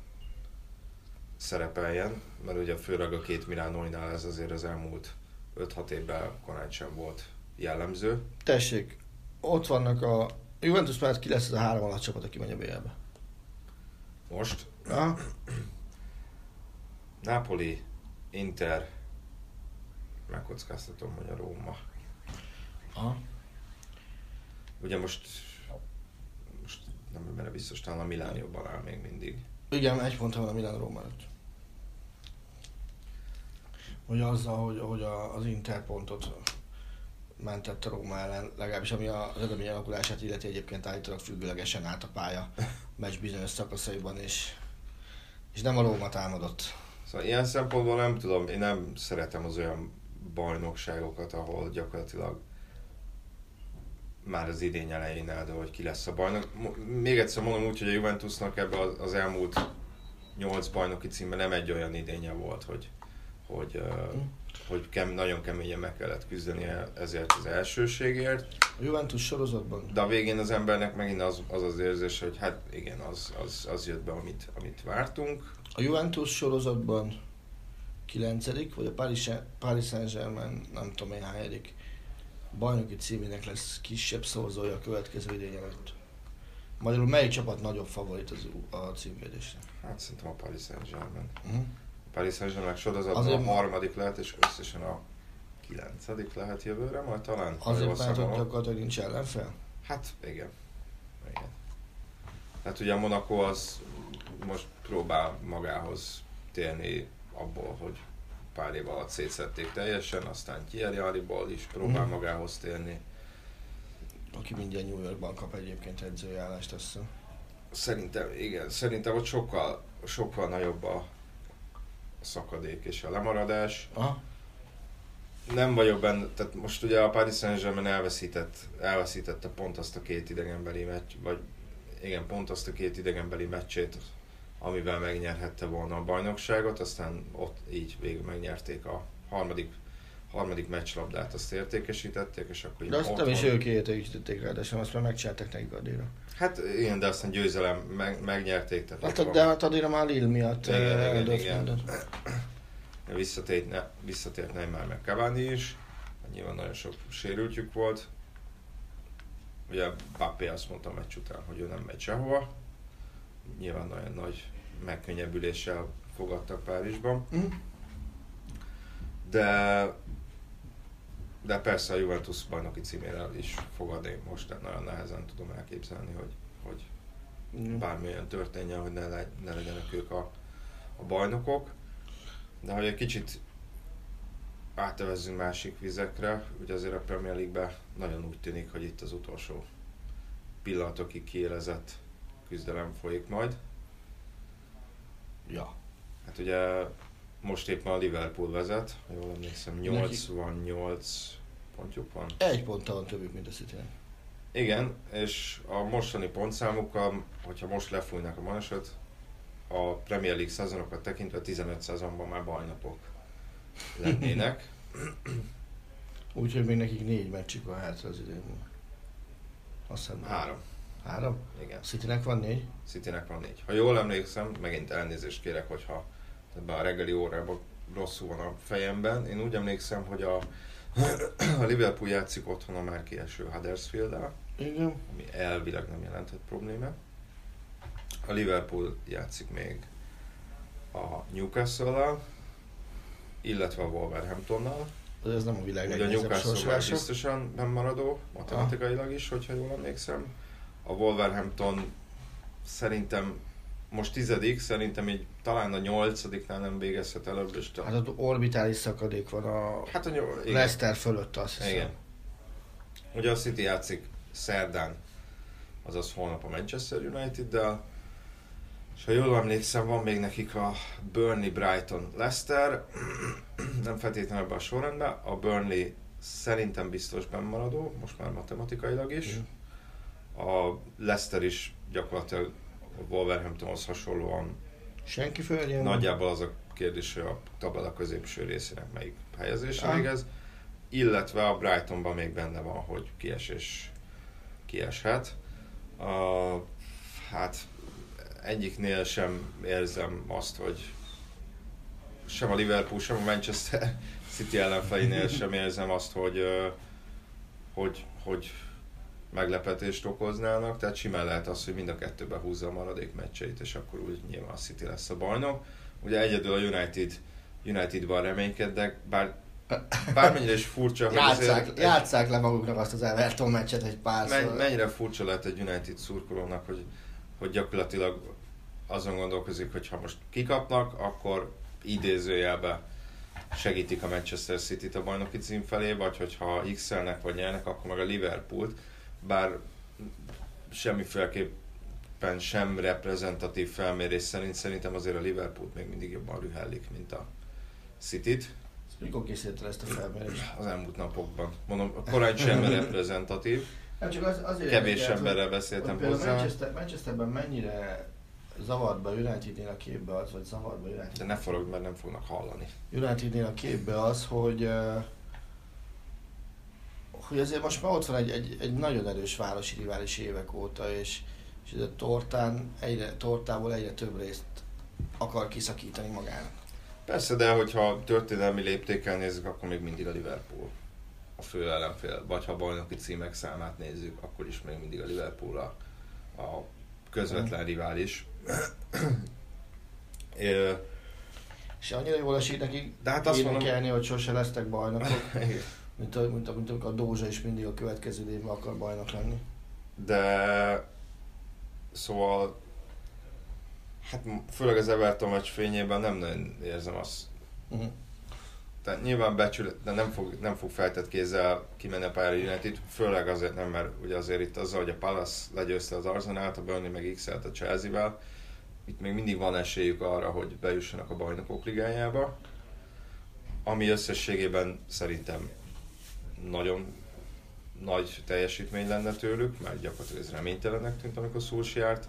szerepeljen, mert ugye főleg a két Milánóinál ez azért az elmúlt 5-6 évben korán sem volt jellemző. Tessék, ott vannak a Juventus mellett ki lesz az a három alatt csapat, aki megy a BL-be? Most? Aha. Napoli, Inter, megkockáztatom, hogy a Róma. Aha. Ugye most, most nem mert biztos, talán a Milán jobban áll még mindig. Igen, egy pont van a Milán Róma előtt. Hogy azzal, hogy, hogy a, az Inter pontot mentett a Róma ellen, legalábbis ami az eredmény alakulását illeti egyébként állítólag függőlegesen állt a pálya meccs bizonyos szakaszaiban, és, és nem a Róma támadott. Szóval ilyen szempontból nem tudom, én nem szeretem az olyan bajnokságokat, ahol gyakorlatilag már az idény elején eldől, hogy ki lesz a bajnok. Még egyszer mondom úgy, hogy a Juventusnak ebbe az elmúlt nyolc bajnoki címben nem egy olyan idénye volt, hogy, hogy, mm. hogy kem, nagyon keményen meg kellett küzdeni ezért az elsőségért. A Juventus sorozatban? De a végén az embernek megint az az, az érzés, hogy hát igen, az, az, az jött be, amit, amit vártunk. A Juventus sorozatban kilencedik, vagy a Paris, Paris Saint-Germain nem tudom én hányadik bajnoki címének lesz kisebb szorzója a következő idény előtt. Magyarul melyik csapat nagyobb favorit az, a címvédésre? Hát szerintem a Paris Saint-Germain. Uh-huh. Paris Saint-Germain sorozatban Azért a harmadik lehet, és összesen a kilencedik lehet jövőre, majd talán. Azért, mert ott gyakorlatilag nincs ellenfel? Hát igen. igen. Hát ugye a Monaco az most próbál magához térni abból, hogy pár év alatt szétszették teljesen, aztán Thierry is próbál mm. magához térni. Aki mindjárt New Yorkban kap egyébként edzőjállást, azt Szerintem, igen, szerintem ott sokkal, sokkal nagyobb a szakadék és a lemaradás. Aha. Nem vagyok benne, tehát most ugye a Paris Saint-Germain elveszített, elveszítette pont azt a két idegenbeli meccs, vagy igen, pont azt a két idegenbeli meccsét, amivel megnyerhette volna a bajnokságot, aztán ott így végül megnyerték a harmadik, harmadik meccslabdát, azt értékesítették, és akkor De azt nem is ők értékesítették rá, de sem azt már megcsináltak nekik Adira. Hát igen, de aztán győzelem meg, megnyerték. Tehát hát, de hát Adira már Lille miatt igen, igen, igen. Visszatért, ne, visszatért Neymar meg Cavani is, nyilván nagyon sok sérültjük volt. Ugye Bappé azt mondta a meccs után, hogy ő nem megy sehova, nyilván nagyon nagy megkönnyebbüléssel fogadtak Párizsban. Mm. De de persze a Juventus bajnoki címére is fogadni most, nagyon nehezen tudom elképzelni, hogy, hogy mm. bármilyen történjen, hogy ne, le, ne legyenek ők a, a bajnokok. De hogy egy kicsit átevezzünk másik vizekre, ugye azért a Premier League-ben nagyon úgy tűnik, hogy itt az utolsó pillanatokig kiélezett küzdelem folyik majd. Ja. Hát ugye most éppen a Liverpool vezet, jól emlékszem, 88 pontjuk van. Egy ponttal van többük, mint a city -nek. Igen, és a mostani pontszámukkal, hogyha most lefújnak a manasot, a Premier League szezonokat tekintve 15 szezonban már bajnapok lennének. Úgyhogy még nekik négy meccsük van hátra az idén. Azt hiszem. Három. Három? Igen. Citynek van négy? Citynek van négy. Ha jól emlékszem, megint elnézést kérek, hogyha ebben a reggeli órában rosszul van a fejemben. Én úgy emlékszem, hogy a, a Liverpool játszik otthon a már kieső huddersfield Igen. ami elvileg nem jelenthet problémát. A Liverpool játszik még a Newcastle-al, illetve a Wolverhamptonnal. De ez nem a világ Ugye a Newcastle biztosan nem maradó, matematikailag is, hogyha jól emlékszem a Wolverhampton szerintem most tizedik, szerintem így talán a nyolcadiknál nem végezhet előbb. És hát ott orbitális szakadék van a, hát a nyol... Leicester fölött, azt hiszem. Igen. Ugye a City játszik szerdán, azaz holnap a Manchester United-del, És ha jól emlékszem, van még nekik a Burnley, Brighton, Leicester, nem feltétlenül ebben a sorrendben, a Burnley szerintem biztos bennmaradó, most már matematikailag is. A Leicester is gyakorlatilag Wolverhamptonhoz hasonlóan Senki földjén? nagyjából az a kérdés, hogy a tabella középső részének melyik helyezése végez. Illetve a Brightonban még benne van, hogy kiesés kieshet. A, hát egyiknél sem érzem azt, hogy sem a Liverpool, sem a Manchester City ellenfelénél sem érzem azt, hogy, hogy, hogy meglepetést okoznának, tehát simán lehet az, hogy mind a kettőben húzza a maradék meccseit, és akkor úgy nyilván a City lesz a bajnok. Ugye egyedül a United, Unitedban reménykednek, bár bármennyire is furcsa, hogy Játsszák, azért- játsszák le maguknak azt az Everton meccset egy párszor. Men, mennyire furcsa lehet egy United szurkolónak, hogy, hogy gyakorlatilag azon gondolkozik, hogy ha most kikapnak, akkor idézőjelbe segítik a Manchester City-t a bajnoki cím felé, vagy hogyha x-elnek vagy nyernek, akkor meg a Liverpoolt, bár semmiféleképpen sem reprezentatív felmérés szerint szerintem azért a Liverpoolt még mindig jobban rühellik, mint a City-t Mikor készítetted ezt a felmérést? az elmúlt napokban. Mondom, korán sem reprezentatív, Nem csak az, azért kevés emberrel beszéltem hozzá. Manchester, Manchesterben mennyire zavart be Unitednél a képbe az, vagy zavart be De United, ne forogd, mert nem fognak hallani. Unitednél a képbe az, hogy eh, hogy azért most már ott van egy, egy, egy nagyon erős városi rivális évek óta, és, és ez a tortán egyre, tortából egyre több részt akar kiszakítani magának. Persze, de hogyha történelmi léptékkel nézzük, akkor még mindig a Liverpool a fő ellenfél. Vagy ha bajnoki címek számát nézzük, akkor is még mindig a Liverpool a, a közvetlen rivális. É, És annyira jól esik nekik De hát azt mondom- énekelni, hogy sose lesztek bajnokok. mint, a, mint, a, mint amikor a Dózsa is mindig a következő évben akar bajnok lenni. De szóval hát főleg az Everton meccs fényében nem nagyon érzem azt, Uh-huh. Tehát nyilván becsület, de nem fog, nem fog feltett kézzel kimenni a pályára United, főleg azért nem, mert ugye azért itt azzal, hogy a Palace legyőzte az Arsenal-t, a Burnley meg x a Chelsea-vel, itt még mindig van esélyük arra, hogy bejussanak a bajnokok ligájába, ami összességében szerintem nagyon nagy teljesítmény lenne tőlük, mert gyakorlatilag ez reménytelennek tűnt, amikor Szulsiárt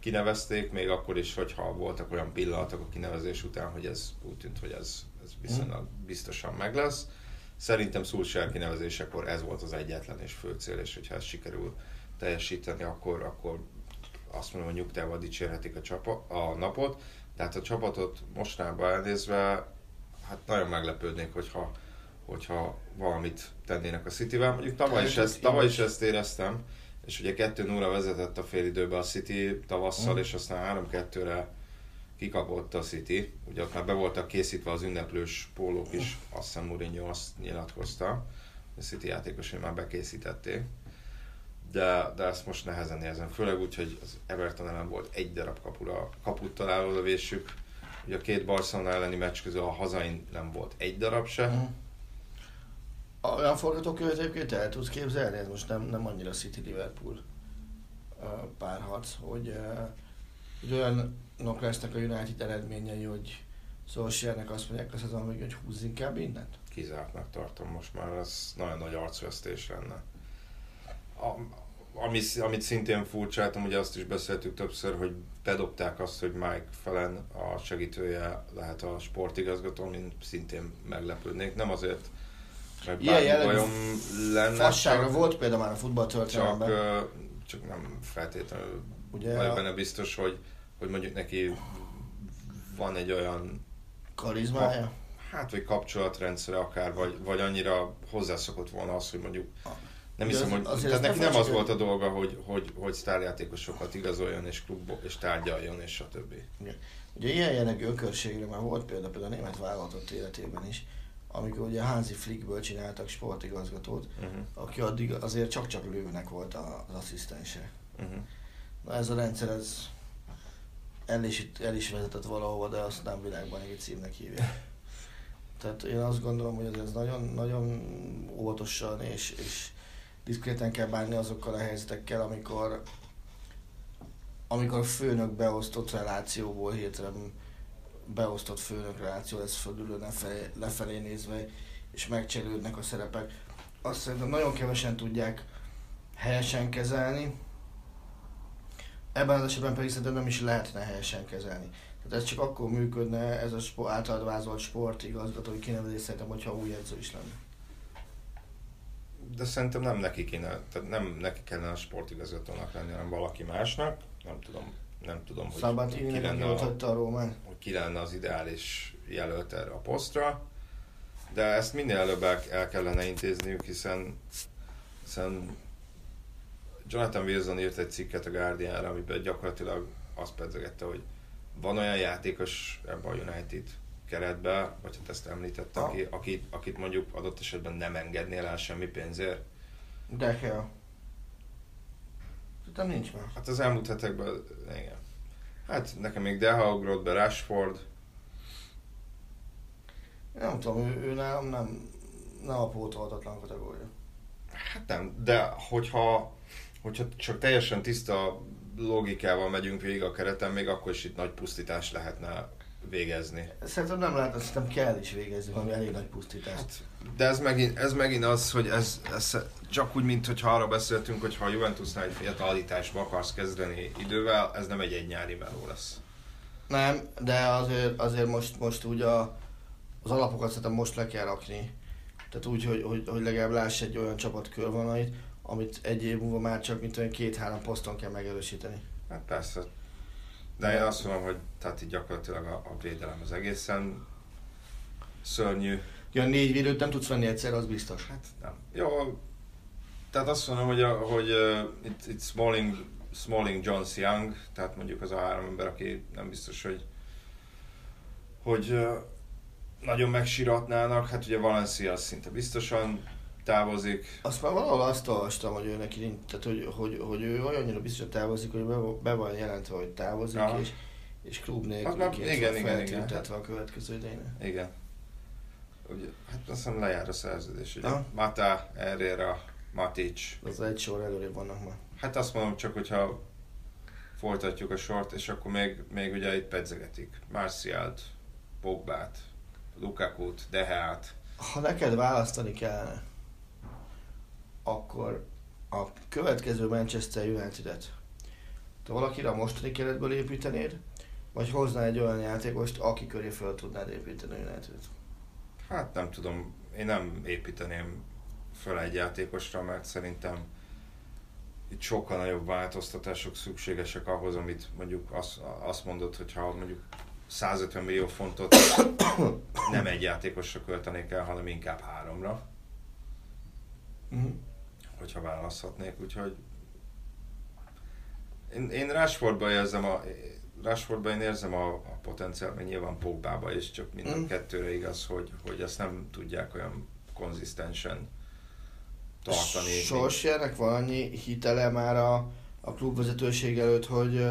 kinevezték, még akkor is, hogyha voltak olyan pillanatok a kinevezés után, hogy ez úgy tűnt, hogy ez, ez viszonylag biztosan meg lesz. Szerintem Szulsár kinevezésekor ez volt az egyetlen és fő cél, és hogyha ezt sikerül teljesíteni, akkor, akkor azt mondom, hogy nyugtával dicsérhetik a, csapa, a napot. Tehát a csapatot mostanában elnézve, hát nagyon meglepődnék, hogyha, hogyha valamit tennének a Cityvel. Mondjuk tavaly is, ezt, tavaly is ezt éreztem, és ugye 2 0 vezetett a fél időbe a City tavasszal, Mm. és aztán 3-2-re kikapott a City. Ugye ott már be voltak készítve az ünneplős pólók is, azt hiszem Mourinho azt nyilatkozta, a City játékosai már bekészítették. De, de ezt most nehezen érzem, főleg úgy, hogy az Everton ellen volt egy darab kapura, kaput találó lövésük. Ugye a két Barcelona elleni meccs közül a hazain nem volt egy darab se. Uh-huh. Olyan forgatókönyvet egyébként el tudsz képzelni, ez most nem, nem annyira City-Liverpool ö, párharc, hogy, hogy olyanok lesznek a United eredményei, hogy Solskjaernek azt mondják a szezon végén, hogy húzz inkább innen. kizártnak tartom most már, ez nagyon nagy arcvesztés lenne. A, ami, amit szintén furcsáltam, ugye azt is beszéltük többször, hogy bedobták azt, hogy Mike Felen a segítője lehet a sportigazgató, mint szintén meglepődnék. Nem azért, mert Ilyen jellegű lenne, Fassága csak, volt például már a csak, futballtörténelemben. ö, csak nem feltétlenül Ugye vagyok a benne biztos, hogy, hogy mondjuk neki van egy olyan karizmája. Hát, vagy kapcsolatrendszere akár, vagy, vagy annyira hozzászokott volna az, hogy mondjuk nem hiszem, az- hogy azért tehát neki ne nem az volt a dolga, hogy, hogy, hogy sztárjátékosokat igazoljon, és klubbo, és tárgyaljon, és stb. Ugye ilyen jellegű ökörségre már volt példa például a német válogatott életében is, amikor ugye Hansi Flickből csináltak sportigazgatót, Uh-huh. aki addig azért csak-csak lőnek volt az asszisztense. Uh-huh. Na ez a rendszer, ez el is, el is vezetett valahova, de azt nem világban egy címnek hívják. Tehát én azt gondolom, hogy ez nagyon, nagyon óvatosan és, és diszkréten kell bánni azokkal a helyzetekkel, amikor amikor a főnök beosztott relációból hirtelen beosztott főnök reláció lesz fölülő lefelé, lefelé nézve, és megcserélődnek a szerepek. Azt szerintem nagyon kevesen tudják helyesen kezelni. Ebben az esetben pedig szerintem nem is lehetne helyesen kezelni. Tehát ez csak akkor működne, ez a sport, általad vázolt sportigazgatói kinevezés szerintem, hogyha új edző is lenne. De szerintem nem neki kéne, tehát nem neki kellene a sportigazgatónak lenni, hanem valaki másnak. Nem tudom, nem tudom, hogy Szabatini ki lenne, a, a Rómán. Ki lenne az ideális jelölt erre a posztra. De ezt minél előbb el, el kellene intézniük, hiszen, hiszen Jonathan Wilson írt egy cikket a Guardianra, amiben gyakorlatilag azt pedzegette, hogy van olyan játékos ebben a United keretbe, vagy hát ezt említette, aki, akit, akit mondjuk adott esetben nem engednél el semmi pénzért. De kell. Szerintem nincs már. Hát az elmúlt hetekben, igen. Hát nekem még Deha ugrott be, Rashford. Nem tudom, ő, ő nálam nem, nem a pótolhatatlan kategória. Hát nem, de hogyha, hogyha csak teljesen tiszta logikával megyünk végig a kereten, még akkor is itt nagy pusztítás lehetne végezni. Szerintem nem lehet, szerintem kell is végezni valami elég nagy pusztítást. Hát, de ez megint, ez megint az, hogy ez, ez csak úgy, mint hogyha arra beszéltünk, hogy ha a Juventusnál egy fiatalításba akarsz kezdeni idővel, ez nem egy egy nyári meló lesz. Nem, de azért, azért most, most úgy a, az alapokat szerintem most le kell rakni. Tehát úgy, hogy, hogy, hogy legalább láss egy olyan csapat körvonait, amit egy év múlva már csak mint olyan két-három poszton kell megerősíteni. Hát persze. De én azt mondom, hogy tehát így gyakorlatilag a, a védelem az egészen szörnyű. Ja, négy védőt nem tudsz venni egyszer, az biztos. Hát nem. Jó, tehát azt mondom, hogy, a, hogy uh, itt, itt Smalling, Smalling, Jones, Young, tehát mondjuk az a három ember, aki nem biztos, hogy hogy uh, nagyon megsiratnának, hát ugye Valencia az szinte biztosan távozik. Azt már valahol azt olvastam, hogy ő neki nincs, tehát hogy, hogy, hogy ő olyannyira biztos távozik, hogy be, be van jelentve, hogy távozik, Aha. és, és klub nélkül már- igen, igen, igen. feltüntetve a következő idején. Igen. Ugye, hát azt hiszem lejár a szerződés, ugye? Aha. Mata, Herrera, Matic. Az egy sor előrébb vannak már. Hát azt mondom csak, hogyha folytatjuk a sort, és akkor még, még ugye itt pedzegetik. Marcialt, Pogbát, Lukakut, Deheát. Ha neked választani kellene, akkor a következő Manchester United-et te valakire a mostani keretből építenéd, vagy hoznál egy olyan játékost, aki köré föl tudnád építeni a United-et? Hát nem tudom, én nem építeném föl egy játékosra, mert szerintem itt sokkal nagyobb változtatások szükségesek ahhoz, amit mondjuk azt, azt mondod, hogy ha mondjuk 150 millió fontot nem egy játékosra költenék el, hanem inkább háromra, Uh-huh. Hogyha választhatnék, úgyhogy én, én Rashfordban érzem a Rashfordban én érzem a, a potenciált, mert nyilván Pogbába is csak mind a Mm. kettőre igaz, hogy, hogy ezt nem tudják olyan konzisztensen tartani. Solskjaernek van annyi hitele már a, a klubvezetőség előtt, hogy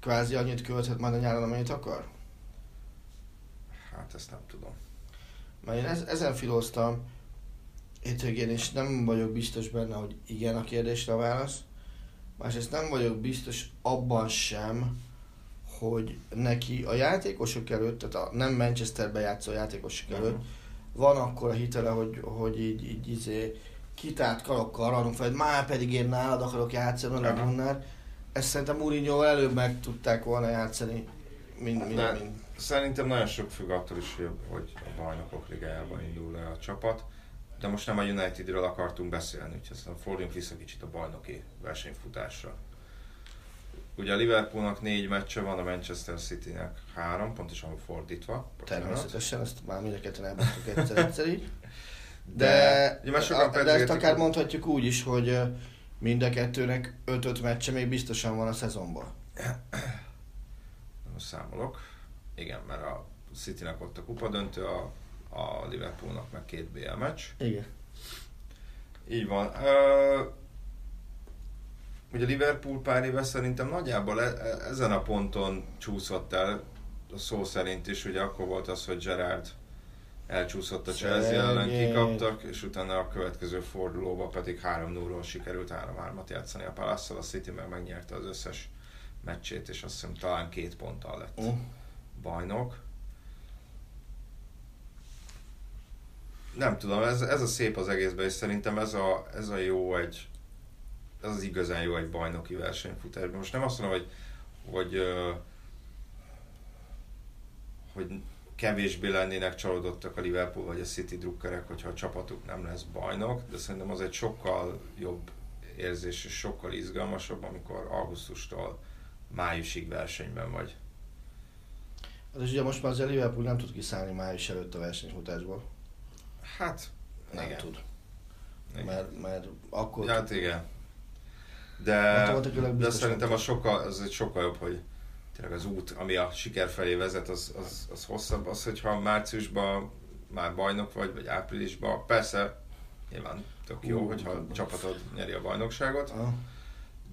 kvázi annyit költhet majd a nyáron, amennyit akar? Hát ezt nem tudom. Mert én ez, ezen filóztam hétvégén, és nem vagyok biztos benne, hogy igen a kérdésre a válasz. Másrészt nem vagyok biztos abban sem, hogy neki a játékosok előtt, tehát a nem Manchesterbe játszó játékosok előtt Mhm. van akkor a hitele, hogy, hogy így, így izé, kitárt karokkal ranunk fel, hogy már pedig én nálad akarok játszani, nem Aha. Gunnar. Ezt szerintem Mourinho előbb meg tudták volna játszani, mint, mint, De mint. Szerintem nagyon sok függ attól is, hogy, hogy a bajnokok ligájában indul le a csapat. De most nem a Unitedről akartunk beszélni, úgyhogy aztán forduljunk vissza kicsit a bajnoki versenyfutásra. Ugye a Liverpoolnak négy meccse van, a Manchester Citynek három, pontosan fordítva. Természetesen, ezt már mind a ketten elmondtuk egyszer, egyszer így. De, De, ugye már sokan de ezt akár mondhatjuk úgy is, hogy mind a kettőnek 5-5 meccse még biztosan van a szezonban. Most számolok. Igen, mert a Citynek ott a kupadöntő, a, a Liverpoolnak meg két BL meccs. Igen. Így van. Ö, ugye Liverpool pár éve szerintem nagyjából e- e- ezen a ponton csúszott el, a szó szerint is, ugye akkor volt az, hogy Gerard elcsúszott a Chelsea ellen, kikaptak, és utána a következő fordulóba pedig 3 0 sikerült 3-3-at játszani a palace a City meg megnyerte az összes meccsét, és azt hiszem talán két ponttal lett Uh. bajnok. Nem tudom, ez, ez a szép az egészben, és szerintem ez a, ez a jó egy, ez az igazán jó egy bajnoki versenyfutásban. Most nem azt mondom, hogy, hogy, hogy kevésbé lennének csalódottak a Liverpool vagy a City drukkerek, hogyha a csapatuk nem lesz bajnok, de szerintem az egy sokkal jobb érzés és sokkal izgalmasabb, amikor augusztustól májusig versenyben vagy. Hát és ugye most már az a Liverpool nem tud kiszállni május előtt a versenyfutásból. Hát, Nem igen. tud. igen. Mert, mert akkor... Hát igen. De, de szerintem az sokkal, az egy sokkal jobb, hogy tényleg az út, ami a siker felé vezet, az, az, az hosszabb. Az, hogyha márciusban már bajnok vagy, vagy áprilisban, persze nyilván tök jó, Ú, hogyha a hát- csapatod nyeri a bajnokságot,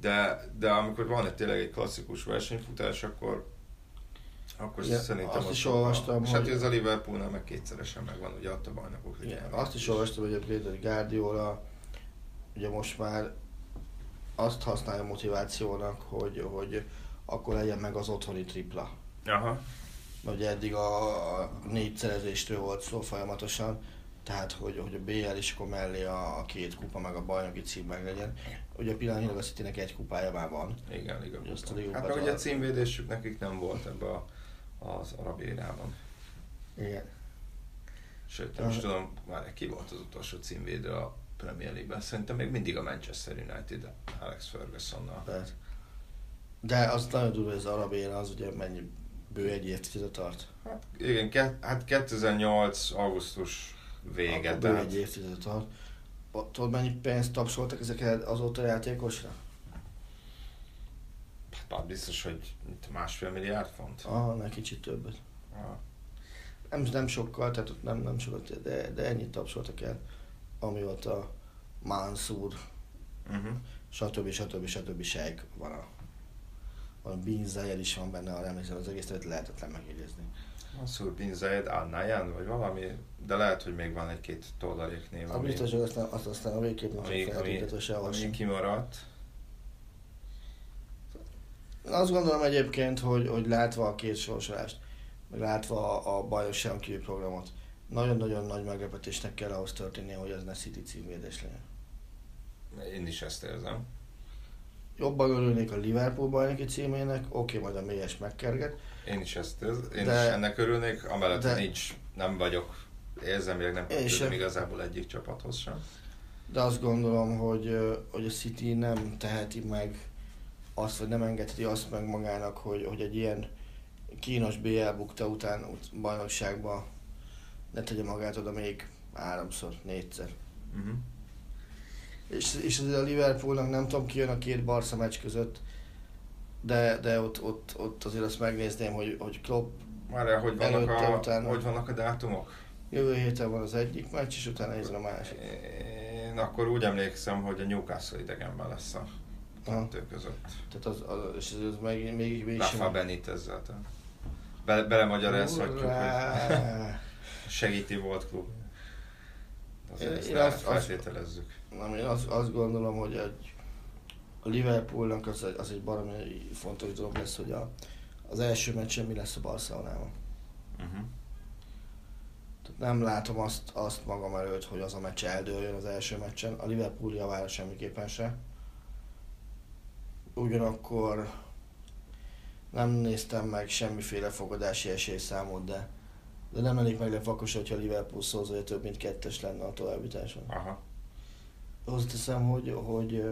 de, de amikor van egy tényleg egy klasszikus versenyfutás, akkor akkor Igen, szerintem azt az is olvastam, És hát hogy- ez a Liverpoolnál meg kétszeresen megvan, ugye ott a bajnokok ligájában Azt is olvastam egyébként, hogy Guardiola ugye most már azt használja motivációnak, hogy, hogy akkor legyen meg az otthoni tripla. Aha. Mert ugye eddig a, a négy szerezéstől volt szó folyamatosan, tehát hogy, hogy a BL is akkor mellé a, a két kupa meg a bajnoki cím meg legyen. Ugye pillanatnyilag a Citynek egy kupája már van. Igen, igen. Azt a Hát meg ugye a címvédésük nekik nem volt ebbe a, az arab érában. Igen. Sőt, nem is tudom, már ki volt az utolsó címvédő a Premier League-ben. Szerintem még mindig a Manchester United, Alex Fergusonnal. Tehát. De az nagyon durva, hogy az arab éra az ugye mennyi bő egy évtized tart. Hát igen, ke, hát 2008. augusztus vége, Akkor bő egy évtized tart. Tudod mennyi pénzt tapsoltak ezeket azóta játékosra? Hát biztos, hogy másfél milliárd font. Aha, ne kicsit többet. Ah. Nem, nem sokkal, tehát ott nem, nem sokat, de, de ennyit tapsoltak el, amióta Mansur, Uh-huh. stb. stb. stb. sejk van a van Bin Zayed is van benne, ha emlékszem, az egész tehát lehetetlen megjegyezni. Mansur bin Zayed Al Nahyan, vagy valami, de lehet, hogy még van egy-két tollarék név, A ami, biztos, hogy aztán, azt aztán a végképp nem ami, ami, ami kimaradt. Én azt gondolom egyébként, hogy, hogy látva a két sorsolást, meg látva a, a bajnokságon kívül programot, nagyon-nagyon nagy meglepetésnek kell ahhoz történnie, hogy ez ne City címvédés legyen. Én is ezt érzem. Jobban örülnék a Liverpool bajnoki címének, oké, majd a mélyes megkerget, Én is ezt érzem. Én De- is ennek örülnék, amellett de- nincs, nem vagyok, érzem, még nem kötődöm igazából egyik csapathoz sem. de azt gondolom, hogy, hogy a City nem teheti meg azt, vagy nem engedheti azt meg magának, hogy, hogy egy ilyen kínos BL bukta után ut- bajnokságba ne tegye magát oda még háromszor, négyszer. Uh-huh. És, és azért a Liverpoolnak nem tudom ki jön a két Barca meccs között, de, de ott, ott, ott azért azt megnézném, hogy, hogy Klopp Már hogy vannak, Előtte, a, utána. hogy vannak a dátumok? jövő héten van az egyik meccs, és utána nézem a másik. Én akkor úgy emlékszem, hogy a Newcastle idegenben lesz a Aha. kettő között. Tehát az, az, és ez még, még, még Rafa Benitezzel. tehát Be, belemagyarázhatjuk, hogy segíti volt klub. Azért Én- ezt én azt- azt- feltételezzük. Nem, én azt, azt gondolom, hogy egy, a Liverpoolnak az, egy- az egy baromi fontos dolog lesz, hogy a, az első meccsen mi lesz a Barcelonában. Uh-huh. Tehát nem látom azt, azt magam előtt, hogy az a meccs eldőljön az első meccsen. A Liverpool javára semmiképpen se. Ugyanakkor nem néztem meg semmiféle fogadási esélyszámot, de, de nem lennék meg vakos, hogyha a Liverpool szózója több mint kettes lenne a továbbításon. Aha. Hozzáteszem, hogy, hogy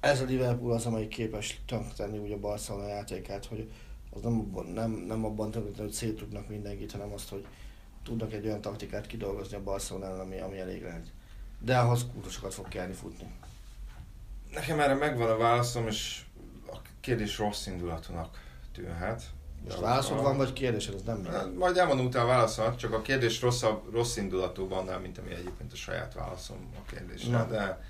ez a Liverpool az, amelyik képes tönkretenni úgy a Barcelona játékát, hogy az nem abban, nem, nem abban tönkretenni, hogy szétrugnak mindenkit, hanem azt, hogy tudnak egy olyan taktikát kidolgozni a Barcelonán, ami, ami elég lehet. De ahhoz kurtosokat fog kellni futni. Nekem erre megvan a válaszom, és a kérdés rossz indulatúnak tűnhet. Most válaszod a- van, vagy kérdésed, az nem Hát, minden. Majd elmondom utána a válaszomat, csak a kérdés rosszabb, rossz indulatúbb annál, mint ami egyébként a saját válaszom a kérdésre. Na. De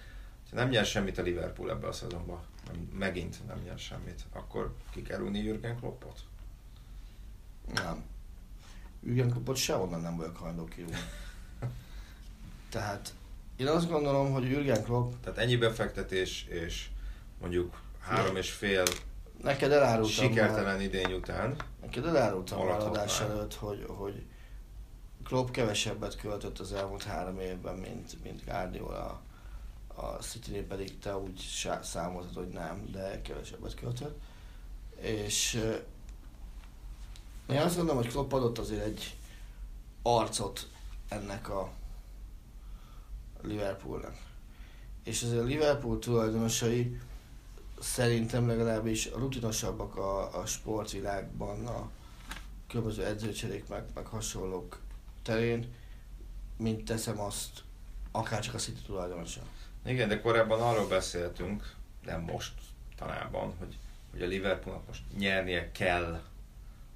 ha nem nyer semmit a Liverpool ebbe a szezonban, nem, megint nem nyer semmit, akkor ki kell rúgni Jürgen Kloppot? Nem. Jürgen Kloppot sehonnan nem vagyok hajlandó kirúgni. Tehát én azt gondolom, hogy Jürgen Klopp Tehát ennyi befektetés, és mondjuk három és fél Neked elárultam sikertelen már, idény után. neked elárultam már Maradhatnál. adás előtt, hogy, hogy Klopp kevesebbet költött az elmúlt három évben, mint, mint Guardiola. A city pedig te úgy számoltad, hogy nem, de kevesebbet költött. És eh, én azt gondolom, hogy Klopp adott azért egy arcot ennek a Liverpoolnak. És azért a Liverpool tulajdonosai szerintem legalábbis rutinosabbak a, a sportvilágban, a különböző edzőcserék meg, meg hasonlók terén, mint teszem azt akár csak a City tulajdonosa. Igen, de korábban arról beszéltünk, nem most talában, hogy, hogy a Liverpoolnak most nyernie kell.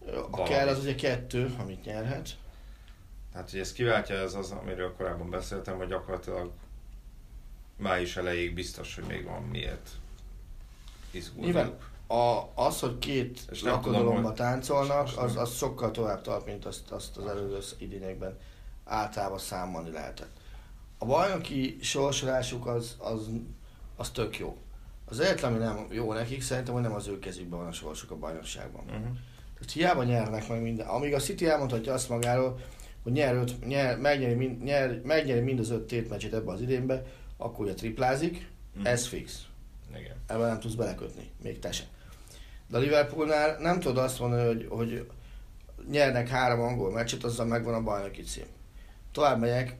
A Valamit. kell az ugye kettő, amit nyerhet. Tehát, hogy ez kiváltja ez az, amiről korábban beszéltem, hogy gyakorlatilag május elejéig biztos, hogy még van miért Nyilván izgulniuk. a, az, hogy két lakodalomba táncolnak, az, az sokkal tovább tart, mint azt, azt az előző idényekben általában számolni lehetett. A bajnoki sorsolásuk az, az, az tök jó. Az egyetlen, ami nem jó nekik, szerintem, hogy nem az ő kezükben van a sorsuk a bajnokságban. Uh-huh. Tehát hiába nyernek meg minden. Amíg a City elmondhatja azt magáról, hogy nyer öt, nyer, megnyeri, mind, nyer, megnyeri mind az öt tétmeccset ebbe az idénbe, akkor ugye triplázik, Mhm. ez fix. Igen. Ebben nem tudsz belekötni, még te sem. De a Liverpoolnál nem tudod azt mondani, hogy, hogy nyernek három angol meccset, azzal megvan a bajnoki cím. Tovább megyek,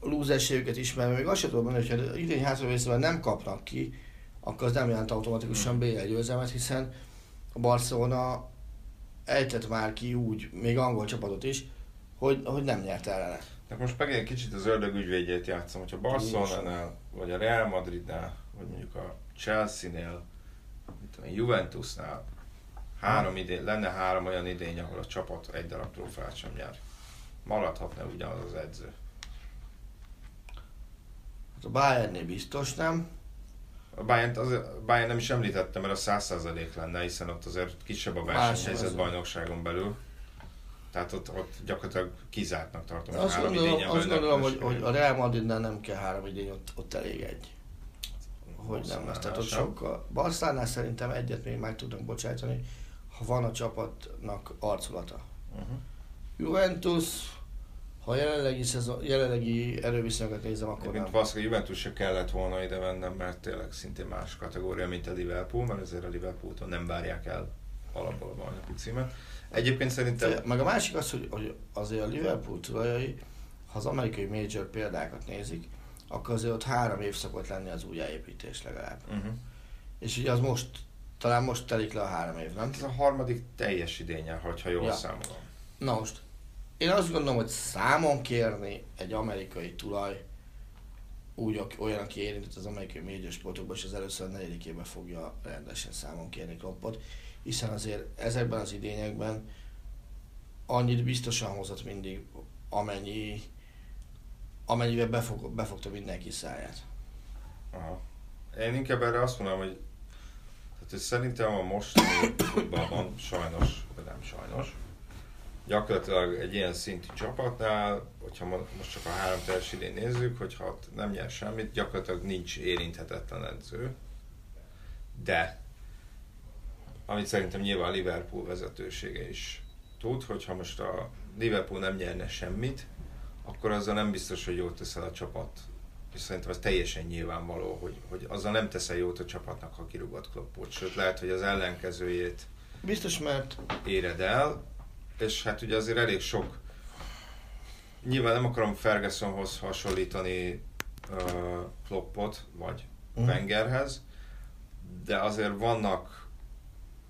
a lúzerségüket ismerve, még azt sem tudom mondani, hogy ha idén hátravészben nem kapnak ki, akkor az nem jelent automatikusan BL győzelmet, hiszen a Barcelona ejtett már ki úgy, még angol csapatot is, hogy, hogy nem nyert ellene. De most meg egy kicsit az ördög ügyvédjét játszom, hogyha Barcelonánál, vagy a Real Madridnál, vagy mondjuk a Chelsea-nél, mit tudom, Juventusnál három idén, lenne három olyan idény, ahol a csapat egy darab trófeát sem nyer. Maradhatna ugyanaz az edző. Hát a Bayernnél biztos nem, A Bayern, az, a Bayern nem is említettem, mert a 100% lenne, hiszen ott azért kisebb a versenyhelyzet bajnokságon belül. Tehát ott, ott gyakorlatilag kizártnak tartom. Azt három gondolom, azt gondolom hogy, hogy a Real Madridnál nem kell három idény, ott, ott elég egy. Hogy nem lesz. Tehát ott sokkal. Barcelánál szerintem egyet még meg tudnak bocsájtani, ha van a csapatnak arculata. Uh-huh. Juventus, ha jelenlegi, szezon, jelenlegi erőviszonyokat nézem, akkor Egyébként nem. valószínűleg Juventus se kellett volna ide vennem, mert tényleg szintén más kategória, mint a Liverpool, mert azért a Liverpooltól nem várják el alapból a bajnoki címet. Egyébként szerintem Meg a másik az, hogy, hogy azért a Liverpool tulajai, ha az amerikai major példákat nézik, akkor azért ott három év szokott lenni az újjáépítés legalább. uh-huh. És ugye az most, talán most telik le a három év, nem? ez a harmadik teljes idénye, hogyha jól Ja. számolom. Na most, én azt gondolom, hogy számon kérni egy amerikai tulaj, úgy olyan, aki érintett az amerikai média sportokban, és az először a negyedikében fogja rendesen számon kérni Kloppot, hiszen azért ezekben az idényekben annyit biztosan hozott mindig, amennyi, amennyivel befog, befogta mindenki száját. Aha. Én inkább erre azt mondom, hogy, tehát, hogy szerintem a mostani futballban sajnos, vagy nem sajnos, gyakorlatilag egy ilyen szintű csapatnál, hogyha mo- most csak a három teljes idén nézzük, hogyha nem nyer semmit, gyakorlatilag nincs érinthetetlen edző. De, amit szerintem nyilván a Liverpool vezetősége is tud, hogyha most a Liverpool nem nyerne semmit, akkor azzal nem biztos, hogy jót teszel a csapat és szerintem ez teljesen nyilvánvaló, hogy, hogy azzal nem teszel jót a csapatnak, ha kirúgott Kloppot, sőt lehet, hogy az ellenkezőjét Biztos, mert éred el, és hát ugye azért elég sok, nyilván nem akarom Fergusonhoz hasonlítani uh, Kloppot, vagy Mhm. Wengerhez, de azért vannak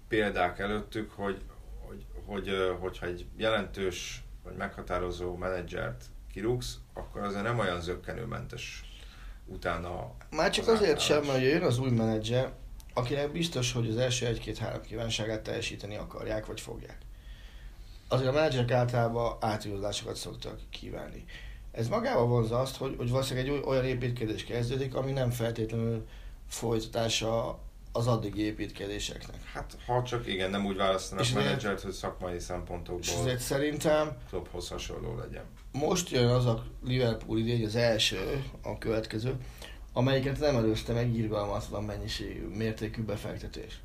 példák előttük, hogy, hogy, hogy hogyha egy jelentős vagy meghatározó menedzsert kirúgsz, akkor azért nem olyan zöggenőmentes utána Már csak az azért sem, mert jön az új menedzser, akinek biztos, hogy az első egy-két-három kívánságát teljesíteni akarják, vagy fogják. Azért a menedzserek általában átigazolásokat szoktak kívánni. Ez magával vonza azt, hogy, hogy valószínűleg egy oly- olyan építkezés kezdődik, ami nem feltétlenül folytatása az addigi építkezéseknek. Hát, ha csak igen, nem úgy választanak És menedzsert, hogy szakmai És szempontokból ezért szerintem Klopphoz hasonló legyen. most jön az a Liverpool idény, az első, a következő, amelyiket nem előzte meg irgalmatlan mennyiségű, mértékű befektetés.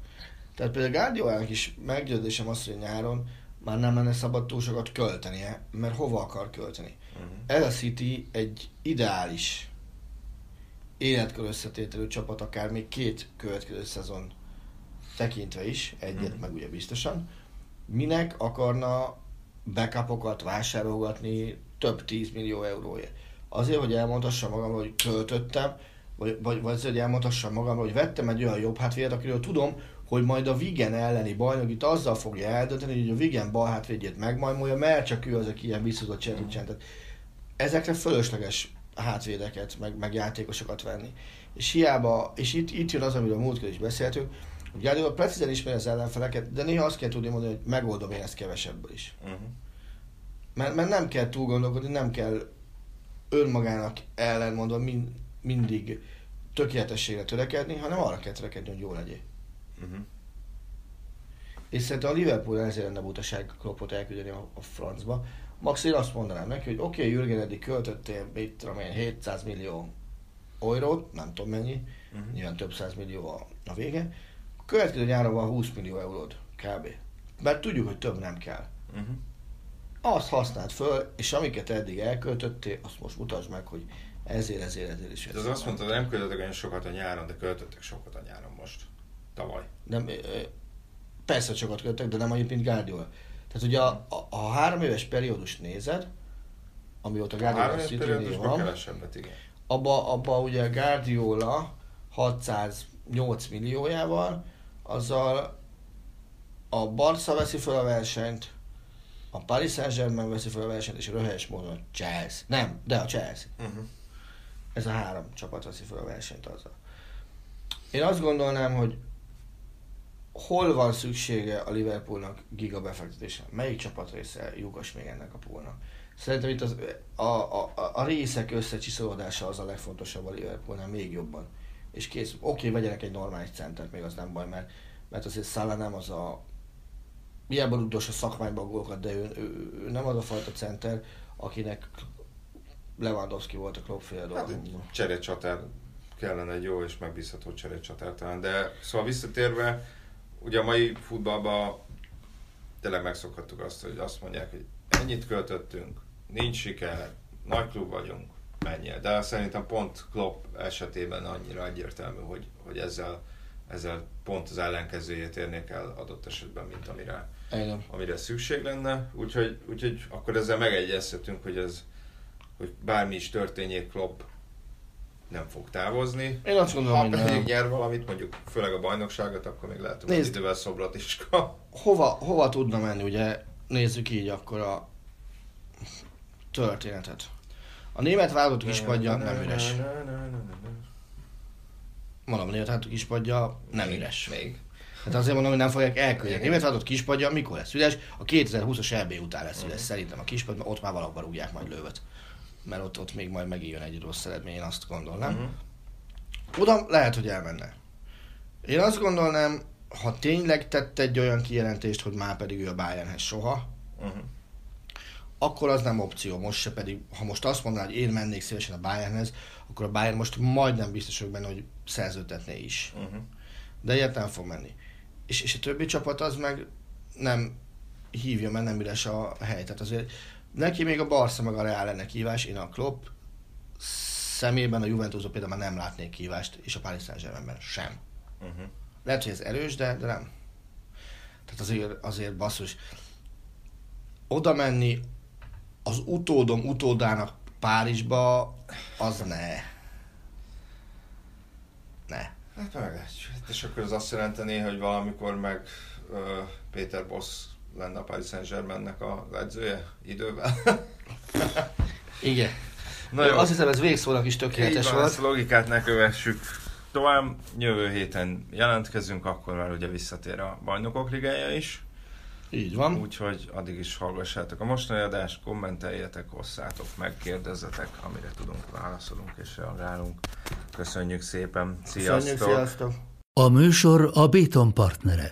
Tehát például Guardiolának is meggyőződésem az, hogy nyáron már nem lenne szabad túl sokat költenie, mert hova akar költeni. Uh-huh. Ez a City egy ideális életkor összetételő csapat, akár még két következő szezon tekintve is, egyet uh-huh. meg ugye biztosan. Minek akarna backupokat vásárolgatni több 10 millió euróért? Azért, hogy elmondhassam magam, hogy költöttem, vagy, vagy, vagy azért, hogy elmondhassam magam, hogy vettem egy olyan jobb hátvédet, akiről tudom, hogy majd a Vigen elleni bajnokit azzal fogja eldönteni, hogy a Vigen bal hátvédjét megmajmolja, mert csak ő az, aki ilyen visszhozott csericsentet. ezekre fölösleges hátvédeket, meg, meg játékosokat venni. És hiába, és itt, itt jön az, amiről a múltkor is beszéltünk, hogy Guardiola precízen ismeri az ellenfeleket, de néha azt kell tudni mondani, hogy megoldom én ezt kevesebből is. Uh-huh. Mert, mert nem kell túl gondolkodni, nem kell önmagának ellenmondva mind, mindig tökéletességre törekedni, hanem arra kell törekedni, hogy jó legyél. Uh-huh. És szerintem a Liverpool ezért lenne butaság Kloppot elküldeni a, a francba. Max én azt mondanám neki, hogy oké, okay, Jürgen eddig költöttél, mit tudom én, 700 millió eurót, nem tudom mennyi, uh-huh. nyilván több száz millió a, a vége. A következő nyáron van 20 millió eurót kb. Mert tudjuk, hogy több nem kell. Uh-huh. Azt használd föl, és amiket eddig elköltöttél, azt most mutasd meg, hogy ezért, ezért, ezért is. De az azt mondta, hogy nem költöttek olyan sokat a nyáron, de költöttek sokat a nyáron most. Tavaly. Nem, persze sokat költöttek, de nem annyit, mint Guardiola. Tehát ugye a, a, a három éves periódus nézed, amióta Guardiola a van, kevesebbet, igen. Abba, abba ugye Guardiola 608 milliójával, azzal a Barca veszi fel a versenyt, a Paris Saint-Germain veszi fel a versenyt, és röhelyes módon a Chelsea. Nem, de a Chelsea. Uh-huh. Ez a három csapat veszi fel a versenyt azzal. Én azt gondolnám, hogy hol van szüksége a Liverpoolnak giga befektetésre? Melyik csapat része lyukas még ennek a poolnak? Szerintem itt az, a, a, a részek összecsiszolódása az a legfontosabb a Liverpoolnál, még jobban. És kész, oké, okay, vegyenek egy normális centert, még az nem baj, mert, mert azért Salah nem az a hiába rúdos a szakmányban gólokat, de ő, ő, ő, nem az a fajta center, akinek Lewandowski volt a klubfél hát, kellene egy jó és megbízható cserécsatár talán, de szóval visszatérve, ugye a mai futballban tényleg megszokhattuk azt, hogy azt mondják, hogy ennyit költöttünk, nincs siker, nagy klub vagyunk, mennyi. De szerintem pont Klopp esetében annyira egyértelmű, hogy, hogy ezzel, ezzel pont az ellenkezőjét érnék el adott esetben, mint amire, Igen. amire szükség lenne. Úgyhogy, úgyhogy akkor ezzel megegyezhetünk, hogy ez hogy bármi is történjék, Klopp nem fog távozni. Én azt gondolom, ha pedig nyer valamit, mondjuk főleg a bajnokságot, akkor még lehet, hogy Nézd, idővel szobrat is kap. Hova, hova tudna menni, ugye nézzük így akkor a történetet. A német válogatott kispadja nem üres. Mondom, a német válogatott kispadja nem üres. Még. Hát azért mondom, hogy nem fogják elküldeni. A német válogatott kispadja mikor lesz üres? A 2020-as EB után lesz üres, uh-huh. szerintem a kispad, mert ott már valahol rúgják majd lővet mert ott, ott még majd megijön egy rossz eredmény, én azt gondolnám. Uh-huh. Oda lehet, hogy elmenne. Én azt gondolnám, ha tényleg tett egy olyan kijelentést, hogy már pedig ő a Bayernhez soha, uh-huh. akkor az nem opció. Most se pedig, ha most azt mondaná, hogy én mennék szívesen a Bayernhez, akkor a Bayern most majdnem biztos vagyok benne, hogy szerződtetné is. Uh-huh. De ilyet nem fog menni. És, és a többi csapat az meg nem hívja, mert nem üres a hely. Tehát azért Neki még a Barca meg a Real lenne kívás, én a Klopp szemében a Juventusban például már nem látnék kívást, és a Paris saint sem. Uh-huh. Lehet, hogy ez erős, de, de nem. Tehát azért, azért basszus. Oda menni az utódom utódának Párizsba, az ne. Ne. Hát meg, és akkor az azt jelenteni, hogy valamikor meg uh, Péter Bosz lenne a Paris Saint-Germainnek a edzője idővel. Igen. Na jó. Azt hiszem ez végszónak is tökéletes van, volt. Ezt a logikát ne kövessük tovább. Jövő héten jelentkezünk, akkor már ugye visszatér a bajnokok ligája is. Így van. Úgyhogy addig is hallgassátok a mostani adást, kommenteljetek, hosszátok meg, kérdezzetek, amire tudunk, válaszolunk és reagálunk. Köszönjük szépen, sziasztok! Köszönjük, sziasztok! A műsor a Béton partnere.